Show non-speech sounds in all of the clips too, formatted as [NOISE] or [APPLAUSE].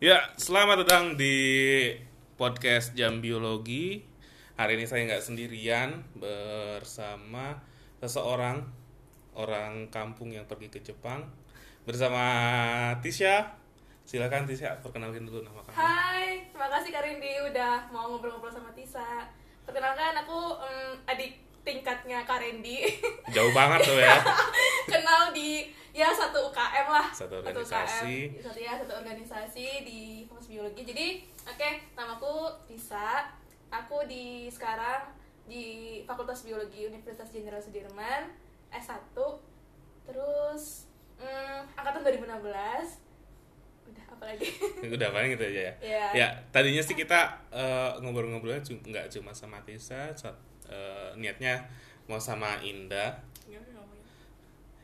Ya, selamat datang di podcast Jam Biologi. Hari ini saya nggak sendirian bersama seseorang orang kampung yang pergi ke Jepang bersama Tisha. Silakan Tisha perkenalkan dulu nama kamu. Hai, terima kasih Kak Rindi udah mau ngobrol-ngobrol sama Tisa. Perkenalkan aku em, adik tingkatnya Kak Randy. Jauh banget tuh ya. [LAUGHS] Kenal di ya satu UKM lah. Satu organisasi. UKM. Satu ya satu organisasi di Fakultas Biologi. Jadi, oke, namaku Tisa. Aku di sekarang di Fakultas Biologi Universitas Jenderal Sudirman S1. Terus mm, angkatan 2016. Udah apa lagi? [LAUGHS] Udah paling gitu aja ya. Iya. Ya, tadinya sih kita eh, ngobrol-ngobrolnya nggak cuma sama Tisa, sa- eh, niatnya mau sama Indah.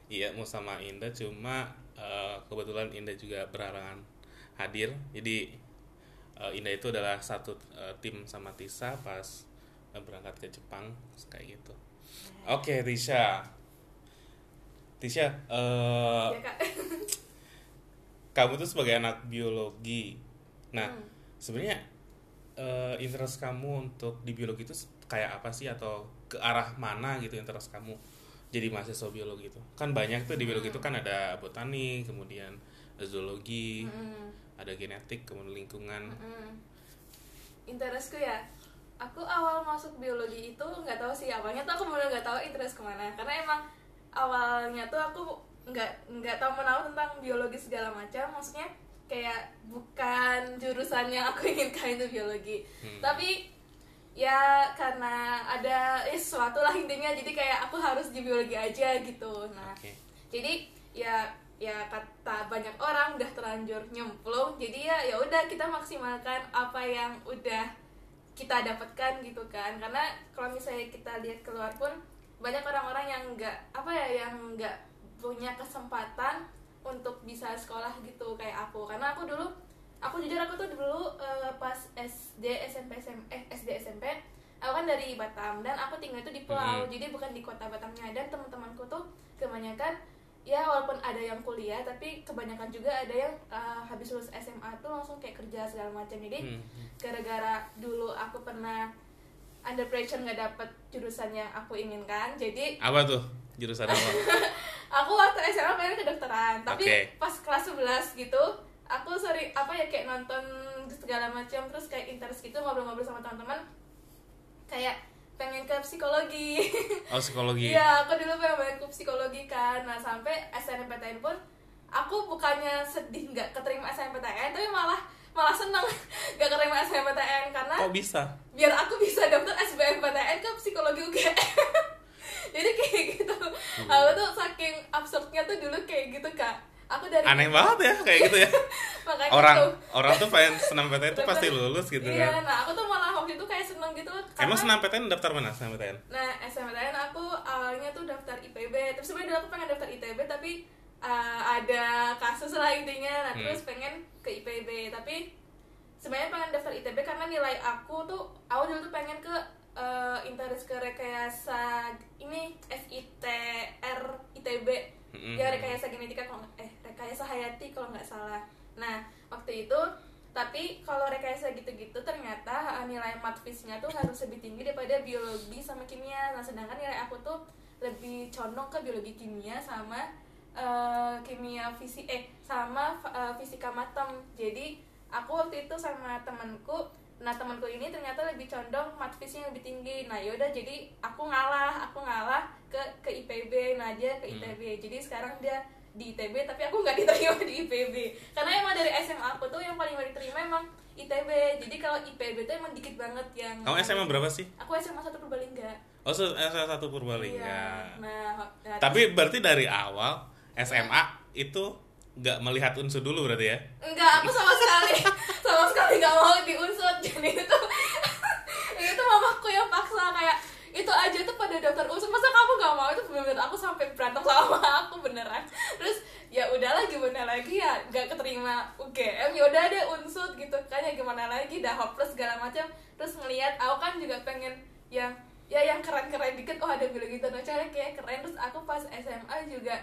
Iya mau sama Indah cuma eh, kebetulan Indah juga berhalangan hadir. Jadi eh, Indah itu adalah satu eh, tim sama Tisa pas eh, berangkat ke Jepang kayak gitu. Oke Tisha, Tisha, eh, Ya, [LAUGHS] kamu tuh sebagai anak biologi, nah Hmm. sebenarnya eh, interest kamu untuk di biologi itu kayak apa sih? Atau ke arah mana gitu interest kamu jadi mahasiswa biologi itu kan banyak tuh di biologi itu kan ada botani kemudian zoologi Mm-mm. ada genetik kemudian lingkungan Mm-mm. Interestku ya, aku awal masuk biologi itu nggak tahu sih awalnya tuh aku bener nggak tahu interest ke mana karena emang awalnya tuh aku nggak nggak tahu menahu tentang biologi segala macam maksudnya kayak bukan jurusan yang aku inginkan itu biologi Hmm. tapi ya karena ada eh, sesuatu lah intinya. Jadi kayak aku harus di biologi aja gitu. Nah oke. jadi ya ya kata banyak orang udah terlanjur nyemplung. Jadi ya ya udah kita maksimalkan apa yang udah kita dapatkan gitu kan. Karena kalau misalnya kita lihat keluar pun banyak orang-orang yang nggak apa ya yang nggak punya kesempatan untuk bisa sekolah gitu kayak aku. Karena aku dulu aku jujur aku tuh dulu eh, pas SD SMP SM, eh SD SMP aku kan dari Batam dan aku tinggal itu di pulau Mhm. jadi bukan di kota Batamnya dan teman-temanku tuh kebanyakan ya walaupun ada yang kuliah tapi kebanyakan juga ada yang eh, habis lulus SMA tuh langsung kayak kerja segala macam jadi Hmm, hmm. gara-gara dulu aku pernah under pressure nggak dapet jurusan yang aku inginkan jadi apa tuh jurusan apa [LAUGHS] aku waktu SMA pengen kedokteran tapi Oke. pas kelas 11 gitu aku sorry apa ya kayak nonton segala macam terus kayak interest gitu ngobrol-ngobrol sama teman-teman kayak pengen ke psikologi. [LAUGHS] Oh psikologi. Iya aku dulu pengen banget ke psikologi kan. Nah sampai SNMPTN pun aku bukannya sedih nggak keterima SNMPTN tapi malah malah seneng [LAUGHS] nggak keterima SNMPTN karena kok bisa? biar aku bisa daftar SBMPTN ke psikologi UGM [LAUGHS] jadi kayak gitu. Hmm. aku tuh saking absurdnya tuh dulu kayak gitu kak aku dari aneh banget ya kayak gitu ya. [LAUGHS] Makanya orang tuh orang tuh pengen senam PTN tuh pasti lulus gitu iya kan. nah aku tuh malah waktu itu kayak seneng gitu karena emang senam PTN daftar mana senam PTN nah SMPTN aku awalnya tuh daftar IPB terus sebenarnya aku pengen daftar ITB tapi uh, ada kasus lah intinya. Nah Hmm. terus pengen ke IPB tapi sebenarnya pengen daftar ITB karena nilai aku tuh aku dulu tuh pengen ke uh, interest ke rekayasa ini SITR ITB Mm-mm. ya rekayasa genetika kalau eh rekayasa hayati kalau nggak salah. Nah waktu itu tapi kalau rekayasa gitu-gitu ternyata uh, nilai matfisnya tuh harus lebih tinggi daripada biologi sama kimia. Nah sedangkan nilai aku tuh lebih condong ke biologi kimia sama uh, kimia fisik eh sama uh, fisika matem. Jadi aku waktu itu sama temanku nah temanku ini ternyata lebih condong matfisnya lebih tinggi. Nah yaudah jadi aku ngalah aku ngalah ke ke IPB nah dia ke Hmm. ITB jadi sekarang dia di ITB tapi aku nggak diterima [LAUGHS] di IPB karena emang dari SMA aku tuh yang paling diterima emang ITB jadi kalau IPB tuh emang dikit banget yang kamu SMA berapa sih? Aku SMA satu Purbalingga. Oh SMA satu Purbalingga. Iya. nah, nah Tapi berarti dari awal SMA itu nggak melihat unsur dulu berarti ya? Enggak, aku sama sekali. [LAUGHS] Sama sekali nggak mau diunsut jadi [LAUGHS] itu [LAUGHS] itu mamaku yang paksa kayak itu aja tuh pada daftar unsur. Masa kamu nggak mau? Itu bener-bener aku sampai berantem sama aku beneran. Terus ya udahlah gimana lagi ya? Nggak keterima UGM ya udah deh unsut gitu kan. Ya gimana lagi? Dah hopeless segala macam. Terus ngelihat aku kan juga pengen yang ya yang keren-keren dikit. Oh ada biologi tata cara kayak keren. Terus aku pas SMA juga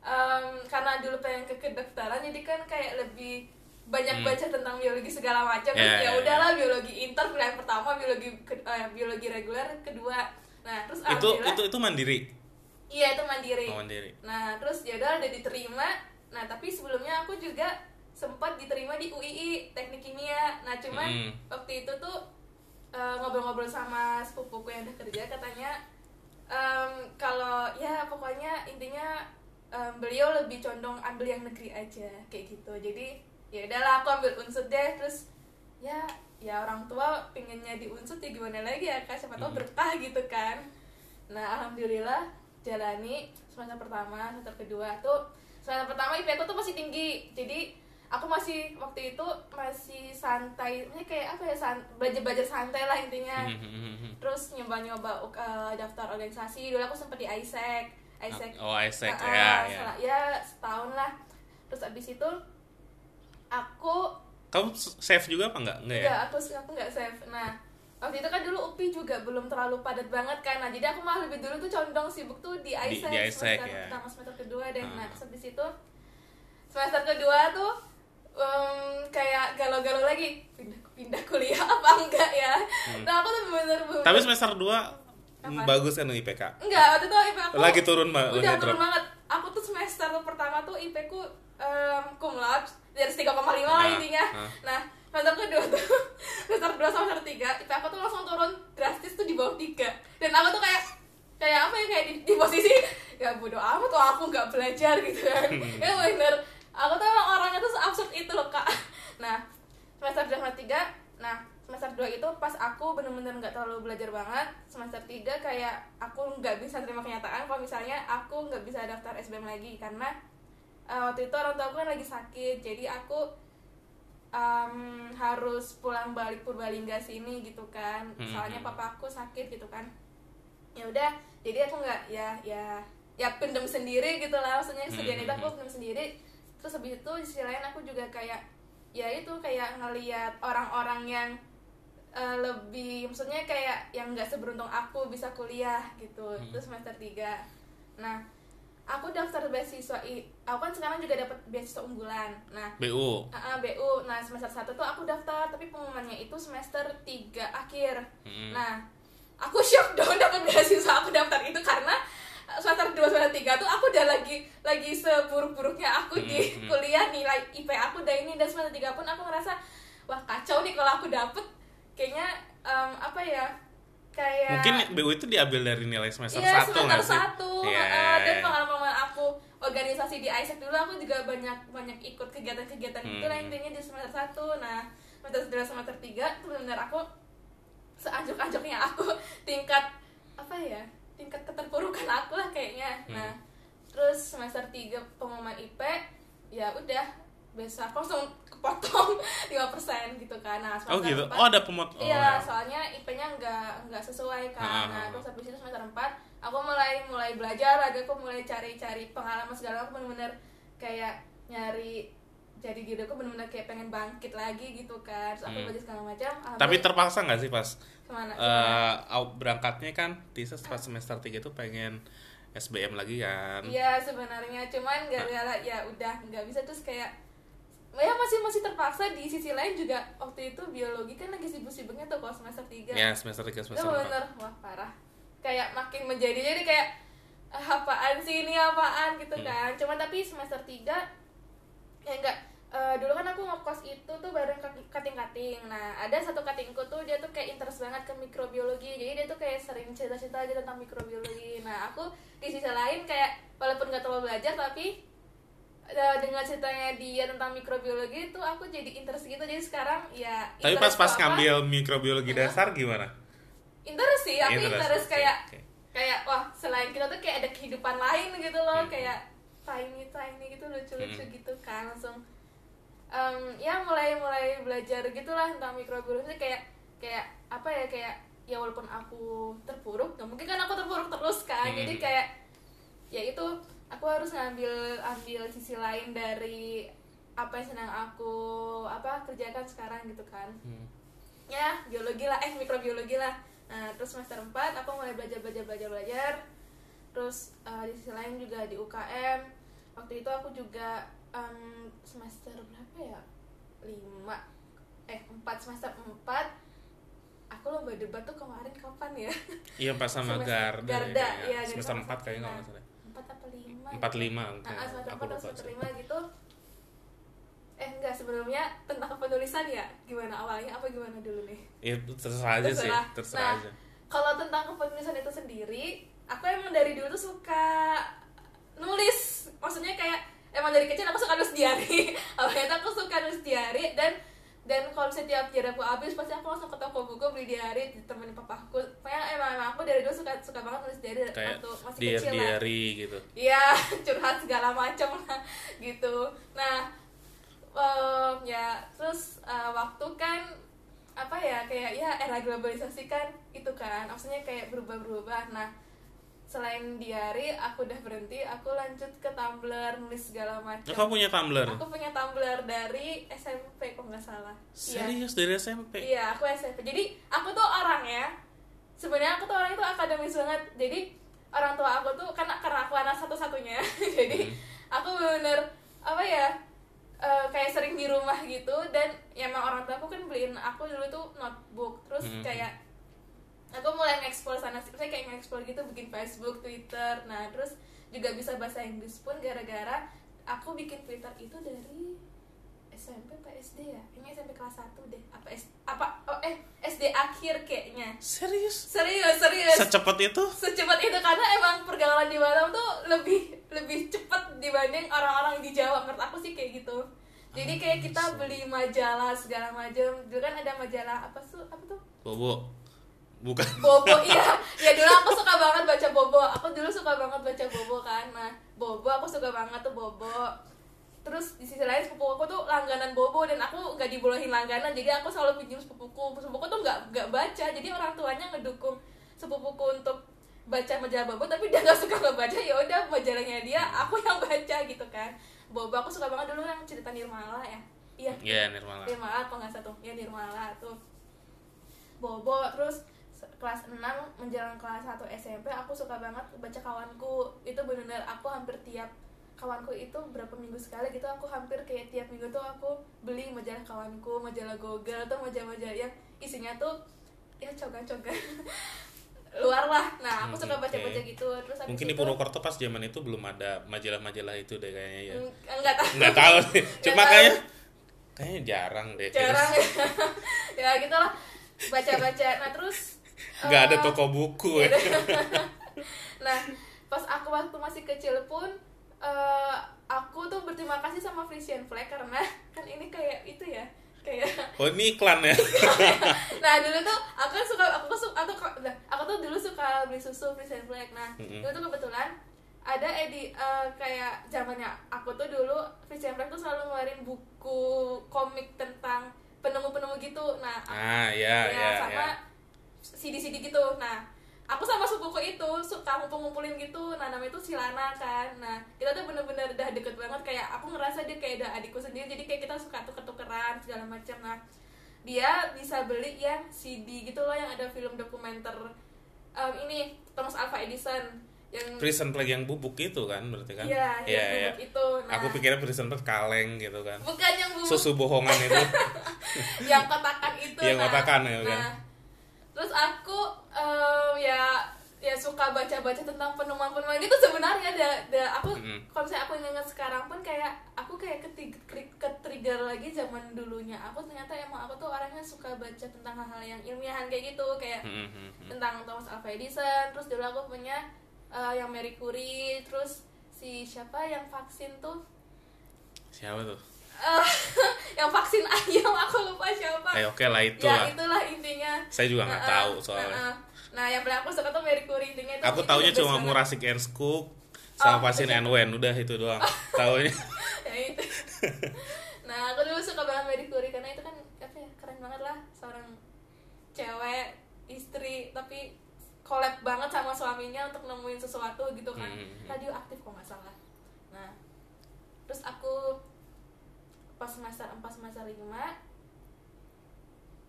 em, karena dulu pengen ke kedokteran jadi kan kayak lebih banyak Hmm. baca tentang biologi segala macam Ya, terus ya, ya ya. udahlah biologi inter pilihan pertama biologi ke- eh, biologi reguler kedua nah terus itu itu itu mandiri iya itu mandiri oh, mandiri Nah, terus ya udah udah diterima. Nah, tapi sebelumnya aku juga sempat diterima di UII Teknik Kimia. Nah, cuman Mm. waktu itu tuh eh, ngobrol-ngobrol sama sepupuku yang udah kerja katanya em, kalau ya pokoknya intinya em, beliau lebih condong ambil yang negeri aja kayak gitu. Jadi ya udahlah aku ambil unsur deh terus ya ya orang tua pengennya di unsur ya gimana lagi ya kak? Siapa tahu Mm. berkah gitu kan. Nah alhamdulillah jalani semester pertama semester kedua tuh semester pertama IP aku tuh masih tinggi. Jadi aku masih waktu itu masih santai ini kayak apa ya san, belajar belajar santai lah intinya. Hmm, terus nyoba nyoba uh, daftar organisasi dulu aku sempet di ISEC ISEC oh Isaac ya ya ya setahun lah terus abis itu aku kamu save juga apa enggak enggak ya Enggak, aku aku nggak save. Nah, waktu itu kan dulu UPI juga belum terlalu padat banget kan. Nah, jadi aku malah lebih dulu tuh condong sibuk tuh di ISEC, di ISEC, semester ya. pertama semester kedua deh. Nah, Ah. terus habis itu semester kedua tuh em, kayak galau-galau lagi pindah pindah kuliah apa enggak ya? Nah, aku tuh bener-bener Hmm. tapi semester 2 Apa? bagus kan IPK enggak waktu itu IP aku lagi turun mbak udah turun drop banget. Aku tuh semester pertama tuh IP ku um, cum laude dari 3,5 lah Ah, intinya. ah. nah semester kedua tuh [LAUGHS] semester kedua sama semester tiga IP aku tuh langsung turun drastis tuh di bawah tiga. Dan aku tuh kayak kayak apa ya kayak di, di posisi ya bodoh amat tuh aku nggak belajar gitu kan. Hmm. ya bener. Aku tuh emang orangnya tuh absurd itu loh kak. Nah semester dua semester tiga nah semester 2 itu pas aku bener-bener nggak terlalu belajar banget semester 3 kayak aku nggak bisa terima kenyataan kalau misalnya aku nggak bisa daftar SBM lagi karena uh, waktu itu orang tua aku kan lagi sakit jadi aku um, harus pulang balik Purbalingga sini gitu kan Hmm. soalnya papa aku sakit gitu kan. Ya udah jadi aku nggak ya ya ya pendem sendiri gitu lah maksudnya kesedihan itu aku pendem sendiri. Terus habis itu di sisi lain aku juga kayak ya itu kayak ngelihat orang-orang yang eh, lebih maksudnya kayak yang nggak seberuntung aku bisa kuliah gitu itu semester 3 nah aku daftar beasiswa i aku kan sekarang juga dapat beasiswa unggulan. Nah BU uh, BU nah semester 1 tuh aku daftar tapi pengumumannya itu semester 3 akhir. Mm. nah aku shock dong dapat beasiswa aku daftar itu karena uh, semester 2 semester 3 tuh aku udah lagi lagi seburuk-buruknya aku di Hmm, hmm. kuliah nilai IP aku udah ini dan semester 3 pun aku ngerasa wah kacau nih kalau aku dapet kayaknya em, apa ya kayak mungkin BU itu diambil dari nilai semester Iya, satu semester satu. Heeh, dan pengalaman aku organisasi di ISEC dulu aku juga banyak banyak ikut kegiatan-kegiatan Hmm. itu lah intinya di semester satu. Nah, semester dua semester tiga tuh benar aku seanjok-anjoknya aku [LAUGHS] tingkat apa ya tingkat keterpurukan aku lah kayaknya. Hmm. Nah, terus semester 3 pengumuman IP ya udah besok aku langsung kepotong [LAUGHS] 5% gitu kan. Nah, oh gitu empat- oh ada pemot oh, Iya, ya. soalnya IP-nya nggak nggak sesuai kan. Ah. Nah, terus habis itu semester 4 aku mulai mulai belajar lagi aku mulai cari-cari pengalaman segala aku bener-bener kayak nyari jadi diri aku bener-bener kayak pengen bangkit lagi gitu kan. Terus aku Hmm. belajar segala macam. tapi terpaksa nggak sih pas ke mana? au- berangkatnya kan Tisa pas semester 3 itu pengen SBM lagi kan Iya sebenarnya cuman gara-gara ya udah nggak bisa terus kayak ya masih masih terpaksa di sisi lain juga waktu itu biologi kan lagi sibuk-sibuknya tuh kalau semester 3 ya semester 3 itu semester 4 bener. Wah parah. Kayak makin menjadi jadi kayak "Ah, apaan sih ini apaan? gitu Hmm. kan. Cuman tapi semester 3 ya enggak eh, dulu kan aku ngekos itu tuh bareng kati- kating-kating. Nah ada satu katingku tuh dia tuh kayak interest banget ke mikrobiologi. Jadi dia tuh kayak sering cerita-cerita aja tentang mikrobiologi. Nah aku di sisi lain kayak walaupun gak terlalu belajar tapi dengan ceritanya dia tentang mikrobiologi itu aku jadi interest gitu jadi sekarang ya tapi pas pas apa, ngambil mikrobiologi Hah? dasar gimana interest sih aku Interest, interest, kayak oke. kayak wah selain kita tuh kayak ada kehidupan lain gitu loh Hmm. kayak tiny tiny gitu lucu-lucu Hmm. gitu kan langsung em, ya mulai mulai belajar gitulah tentang mikrobiologi kayak kayak apa ya kayak ya walaupun aku terpuruk nggak mungkin kan aku terpuruk terus kan Hmm. jadi kayak ya itu aku harus ngambil ambil sisi lain dari apa yang sedang aku apa kerjakan sekarang gitu kan. Hmm. ya biologi lah eh mikrobiologi lah. Nah terus semester 4 aku mulai belajar belajar belajar belajar. Terus eh, di sisi lain juga di UKM waktu itu aku juga em, semester berapa ya? Lima. Eh empat semester empat. Aku lomba debat tuh kemarin kapan ya? Iya pas sama Semester- Garda, Garda, ya, iya, semester empat kayaknya nggak masalah empat lima empat lima Ah, ah, aku lupa gitu. Eh enggak sebelumnya tentang penulisan ya? Gimana awalnya apa gimana dulu nih? Ya terserah aja sih Terserah. terserah Nah, aja. kalau tentang penulisan itu sendiri aku emang dari dulu tuh suka nulis. Maksudnya kayak emang dari kecil aku suka nulis diary. [LAUGHS] Awalnya aku suka nulis diary dan dan kalau setiap diary aku habis pasti aku langsung ke toko buku beli diary ditemenin papaku. Pokoknya emang, emang aku dari dulu suka suka banget nulis diary kayak waktu masih diary kecil lah diary gitu. Iya, [LAUGHS] curhat segala macam lah gitu. Nah, em, ya terus eh, waktu kan apa ya kayak ya era globalisasi kan itu kan. Maksudnya kayak berubah-berubah. Nah, selain diary aku udah berhenti, aku lanjut ke Tumblr nulis segala macam. kamu punya Tumblr Aku punya Tumblr dari SMP kok nggak salah. Iya. serius dari SMP Iya, aku SMP. Jadi aku tuh orangnya sebenarnya aku tuh orang itu akademis banget. Jadi orang tua aku tuh karena karena [LAUGHS] aku anak satu-satunya. jadi aku bener apa ya? eh, kayak sering di rumah gitu dan ya emang orang tua aku kan beliin aku dulu tuh notebook terus Hmm. kayak aku mulai nge-explore sana sih kayak nge-explore gitu bikin Facebook, Twitter. Nah, terus juga bisa bahasa Inggris pun gara-gara aku bikin Twitter itu dari SMP apa SD ya? Ini SMP kelas 1 deh. Apa S apa oh, eh SD akhir kayaknya. serius Serius, serius. secepat itu Secepat itu karena emang pergaulan di Batam tuh lebih lebih cepat dibanding orang-orang di Jawa menurut aku sih kayak gitu. Jadi kayak kita Ah, beli majalah segala macam. Dulu kan ada majalah apa tuh? Apa tuh? bobo bukan. Bobo [LAUGHS] iya. Ya dulu aku suka banget baca Bobo. Aku dulu suka banget baca Bobo kan. Nah Bobo aku suka banget tuh Bobo. Terus di sisi lain sepupu aku tuh langganan Bobo dan aku nggak dibolehin langganan. Jadi aku selalu pinjam sepupuku. Sepupuku tuh nggak nggak baca. Jadi orang tuanya ngedukung sepupuku untuk baca majalah Bobo tapi dia nggak suka ngebaca. Ya udah majalahnya dia aku yang baca gitu kan. Bobo aku suka banget dulu yang cerita Nirmala ya. Iya. Ya Nirmala. Nirmala apa nggak satu ya Nirmala tuh. Bobo terus kelas 6 menjelang kelas 1 SMP aku suka banget baca kawanku. Itu benar-benar aku hampir tiap kawanku itu berapa minggu sekali gitu aku hampir kayak tiap minggu tuh aku beli majalah kawanku majalah Google atau majalah-majalah yang isinya tuh ya cogan-cogan [LAUGHS] luar lah. Nah aku suka baca-baca gitu terus mungkin di itu- Purwokerto pas zaman itu belum ada majalah-majalah itu deh kayaknya ya. Enggak tahu. Nggak tahu [LAUGHS] sih. Cuma kayaknya kayaknya jarang deh. Jarang. [LAUGHS] Ya gitu lah. Baca-baca. Nah terus nggak ada eh, toko buku ya. [LAUGHS] Nah pas aku waktu masih kecil pun eh, aku tuh berterima kasih sama Frisian Flag karena [LAUGHS] kan ini kayak itu ya kayak oh ini iklan ya? [LAUGHS] Nah dulu tuh aku kan suka aku tuh aku tuh aku tuh dulu suka beli susu Frisian Flag. Nah Mm-mm. itu tuh kebetulan ada edi eh, kayak zamannya aku tuh dulu Frisian Flag tuh selalu ngeluarin buku komik tentang penemu-penemu gitu. Nah ah ya ya, ya sama ya CD-CD gitu. Nah, aku sama sepupuku itu suka ngumpul-ngumpulin gitu. Nah, namanya itu Silana kan. Nah, kita tuh bener-bener udah deket banget kayak aku ngerasa dia kayak udah adikku sendiri. Jadi kayak kita suka tuker-tukeran segala macam. Nah, dia bisa beli yang CD gitu loh yang ada film dokumenter em, ini Thomas Alva Edison yang prison plague yang bubuk itu kan berarti kan Iya, yang Iya, iya. bubuk itu. Nah, aku pikirnya prison plague kaleng gitu kan bukan yang bubuk susu bohongan itu [LAUGHS] yang kotakan itu Yang nah, kotakan ya, kan? Terus aku em, ya ya suka baca-baca tentang penemuan-penemuan itu sebenarnya. Ada ada aku Mm. kalau misalnya aku ingat sekarang pun kayak aku kayak ketig- ke trigger lagi zaman dulunya. Aku ternyata emang aku tuh orangnya suka baca tentang hal-hal yang ilmiahan kayak gitu. Kayak Hmm, hmm, hmm. tentang Thomas Alva Edison terus dulu aku punya eh, yang Marie Curie terus si siapa yang vaksin tuh? Siapa tuh Eh, [LAUGHS] yang vaksin ayam aku lupa siapa. Eh oke lah itu ya lah itulah intinya. Saya juga nggak Nah, tahu soalnya. nah, eh. nah yang paling aku suka tuh Marie Curie intinya itu aku taunya best cuma. Murasik Ernst Cook sama Oh, Pasin iya. Wen udah itu doang. [LAUGHS] Taunya. Ya itu. Nah aku dulu suka banget Marie Curie karena itu kan apa ya keren banget lah. Seorang cewek istri tapi collab banget sama suaminya untuk nemuin sesuatu gitu kan. Hmm. radioaktif kok nggak salah. Nah terus aku pas semester 4 semester 5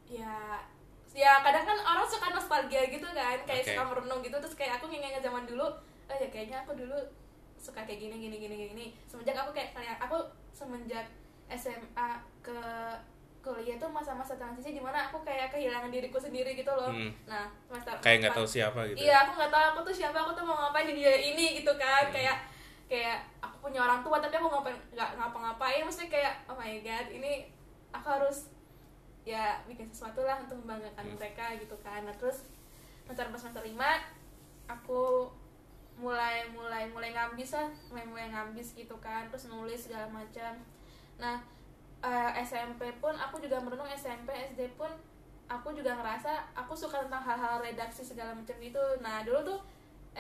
ya ya kadang kan orang suka nostalgia gitu kan kayak Oke. suka merenung gitu terus kayak aku nginget zaman dulu oh ya kayaknya aku dulu suka kayak gini gini gini gini semenjak aku kayak kayak aku semenjak SMA ke tuh masa-masa transisi di mana aku kayak kehilangan diriku sendiri gitu loh Hmm. nah semester kayak nggak tahu siapa gitu iya aku nggak tahu aku tuh siapa aku tuh mau ngapain di dunia ini gitu kan Hmm. kayak kayak aku punya orang tua tapi aku ngapain nggak ngapa-ngapain. Maksudnya kayak oh my god ini aku harus ya bikin sesuatu lah untuk membanggakan Hmm. mereka gitu kan. Nah terus semester pas semester lima aku mulai mulai mulai ngambis lah mulai mulai ngambis gitu kan. Terus nulis segala macam. Nah eh, SMP pun aku juga merenung SMP SD pun aku juga ngerasa aku suka tentang hal-hal redaksi segala macam gitu. Nah dulu tuh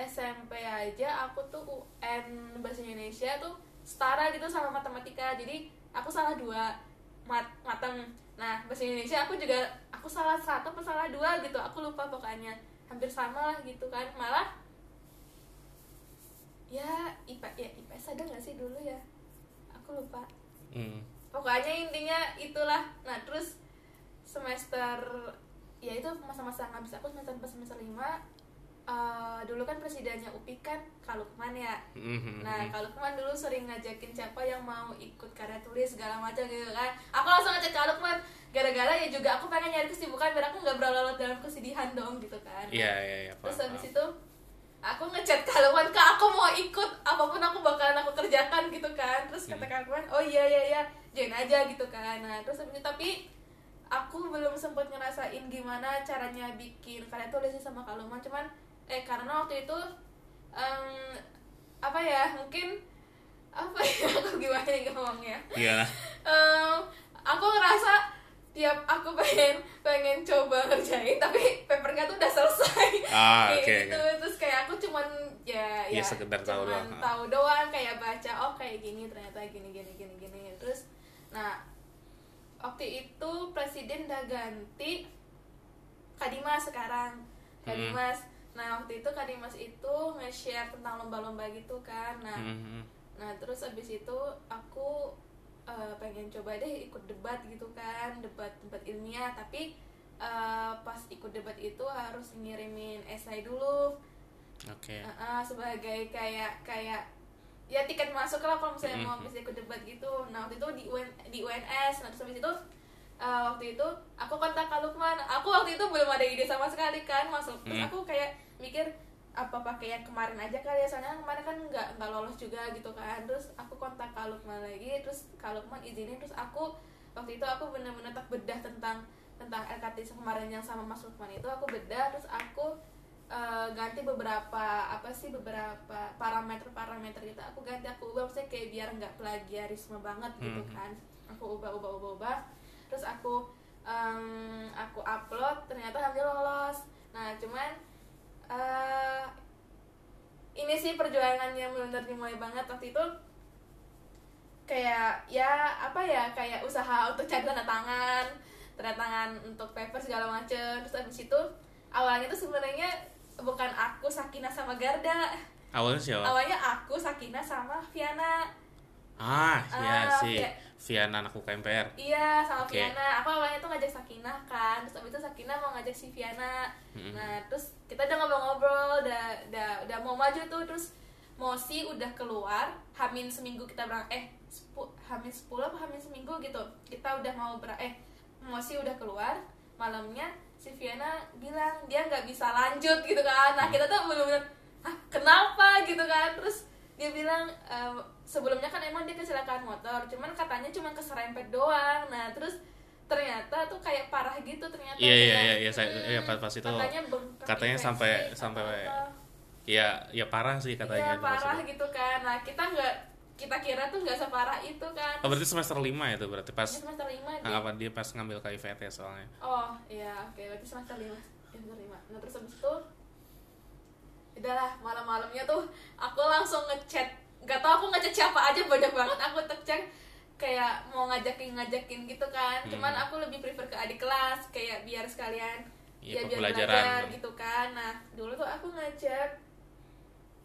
SMP aja aku tuh UN bahasa Indonesia tuh setara gitu sama matematika. Jadi aku salah dua mat mateng. Nah bahasa Indonesia aku juga aku salah satu atau salah dua gitu. Aku lupa pokoknya. Hampir sama lah gitu kan. Malah ya IPA ya IPS ada nggak sih dulu ya? Aku lupa. Hmm. pokoknya intinya itulah. Nah terus semester ya itu masa-masa nggak bisa. Aku semester semester lima eh, dulu kan presidennya UPI kan Kalukman ya. Mhm. nah Kalukman dulu sering ngajakin siapa yang mau ikut karya tulis segala macam gitu kan. Aku langsung ngajak Kalukman. Gara-gara ya juga aku pengen nyari kesibukan biar aku nggak berlarut dalam kesedihan dong gitu kan. Iya iya iya terus habis itu aku ngechat Kalman kak aku mau ikut. Apa pun aku bakalan aku kerjakan gitu kan. Terus kata Hmm. Kalman oh iya iya iya. Join aja gitu kan. Nah terus habis itu tapi aku belum sempat ngerasain gimana caranya bikin karya tulis sama Kalman cuman eh karena waktu itu em, apa ya mungkin apa ya [LAUGHS] aku gimana nih ngomongnya? Iya. Em, aku ngerasa tiap aku pengen pengen coba ngerjain tapi papernya tuh udah selesai. Ah, Kayak oke, gitu. terus kayak aku cuman ya Ya, sekedar tahu doang. tahu doang kayak baca oh kayak gini ternyata gini gini gini gini. Terus nah waktu itu presiden udah ganti Kadimas sekarang. Kadimas nah waktu itu Kadimas itu nge-share tentang lomba-lomba gitu kan. Nah Mhm. Nah terus abis itu aku eh, pengen coba deh ikut debat gitu kan debat debat ilmiah. Tapi eh, pas ikut debat itu harus ngirimin esai dulu. Oke. Eh, eh, sebagai kayak kayak ya tiket masuk lah kalau misalnya mau Mhm. bisa ikut debat gitu. Nah waktu itu di UN, di UNS nah terus habis itu eh, waktu itu aku kontak Kak Lukman. Aku waktu itu belum ada ide sama sekali kan masuk. Terus Hmm. aku kayak mikir apa pakai yang kemarin aja kali ya soalnya kemarin kan nggak nggak lolos juga gitu kan. Terus aku kontak Kak Lukman lagi terus Kak Lukman izinin terus aku waktu itu aku bener-bener tak bedah tentang tentang LKT kemarin yang sama Mas Lukman itu aku bedah terus aku eh, ganti beberapa apa sih beberapa parameter-parameter gitu. Aku ganti aku ubah maksudnya kayak biar nggak plagiarisme banget gitu Mhm. kan. Aku ubah ubah ubah ubah. Terus aku em, aku upload ternyata alhamdulillah lolos. Nah cuman sih perjuangan yang benar dimulai banget waktu itu. Kayak ya apa ya kayak usaha untuk cari tanda tangan tanda tangan untuk paper segala macem. Terus abis itu awalnya tuh sebenarnya bukan aku Sakina sama Garda. Awalnya siapa? Awalnya aku Sakina sama Viana. Ah iya Ah, si oke. Viana anak UKMPR iya sama Oke. Viana. Aku awalnya tuh ngajak Sakinah kan. Terus abis itu Sakinah mau ngajak si Viana. Mm-mm. nah terus kita udah ngobrol-ngobrol udah udah udah mau maju tuh. Terus Mosi udah keluar Hamin seminggu kita berang eh sepu, Hamin 10 apa Hamin seminggu gitu. Kita udah mau ber eh Mosi udah keluar malamnya si Viana bilang dia nggak bisa lanjut gitu kan. Nah kita tuh bener-bener ah kenapa? gitu kan. Terus dia bilang "Eh, sebelumnya kan emang dia kecelakaan motor cuman katanya cuma keserempet doang. Nah terus ternyata tuh kayak parah gitu ternyata Iya, iya, kayak, iya, iya, saya- iya, pas- pas itu katanya katanya sampai- sampai- apa. ya ya parah sih katanya iya parah maksudnya. gitu kan. Nah kita nggak kita kira tuh nggak separah itu kan. Oh berarti semester 5 itu berarti pas Ini semester lima dia apa dia pas ngambil KIVT soalnya. Oh iya oke berarti semester lima. Ya, semester lima. Nah terus habis itu udahlah malam-malamnya tuh aku langsung ngechat nggak tau aku ngechat siapa aja banyak banget. Aku ngechat kayak mau ngajakin ngajakin gitu kan. Hmm. cuman aku lebih prefer ke adik kelas kayak biar sekalian Iya, ya biar belajar gitu kan. Nah dulu tuh aku ngajak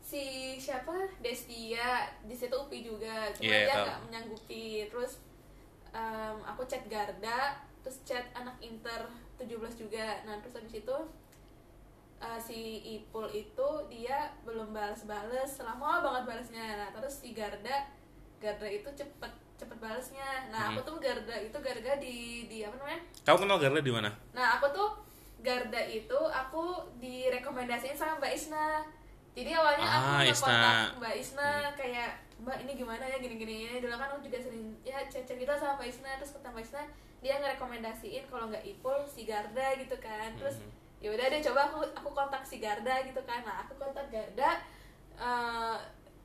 si siapa? Destia. Di situ UPI juga. Cuma Iya, dia nggak menyanggupi. Terus em, aku chat Garda terus chat anak Inter 17 juga. Nah terus habis itu eh, si Ipul itu dia belum balas-balas lama banget balasnya nah terus si Garda Garda itu cepet cepet balasnya nah aku Hmm. tuh Garda itu Garda di di apa namanya Kamu kenal Garda di mana? nah aku tuh Garda itu aku direkomendasiin sama Mbak Isna jadi awalnya aku Ah, Isna. Hmm. Mbak Isna kayak Mbak ini gimana ya gini-gini ya dulu kan aku juga sering ya cek gitu sama Mbak Isna terus kata Mbak Isna dia ngerekomendasiin kalau nggak Ipul si Garda gitu kan terus Mhm. Ya udah deh coba aku aku kontak si Garda gitu kan. Nah aku kontak Garda eh,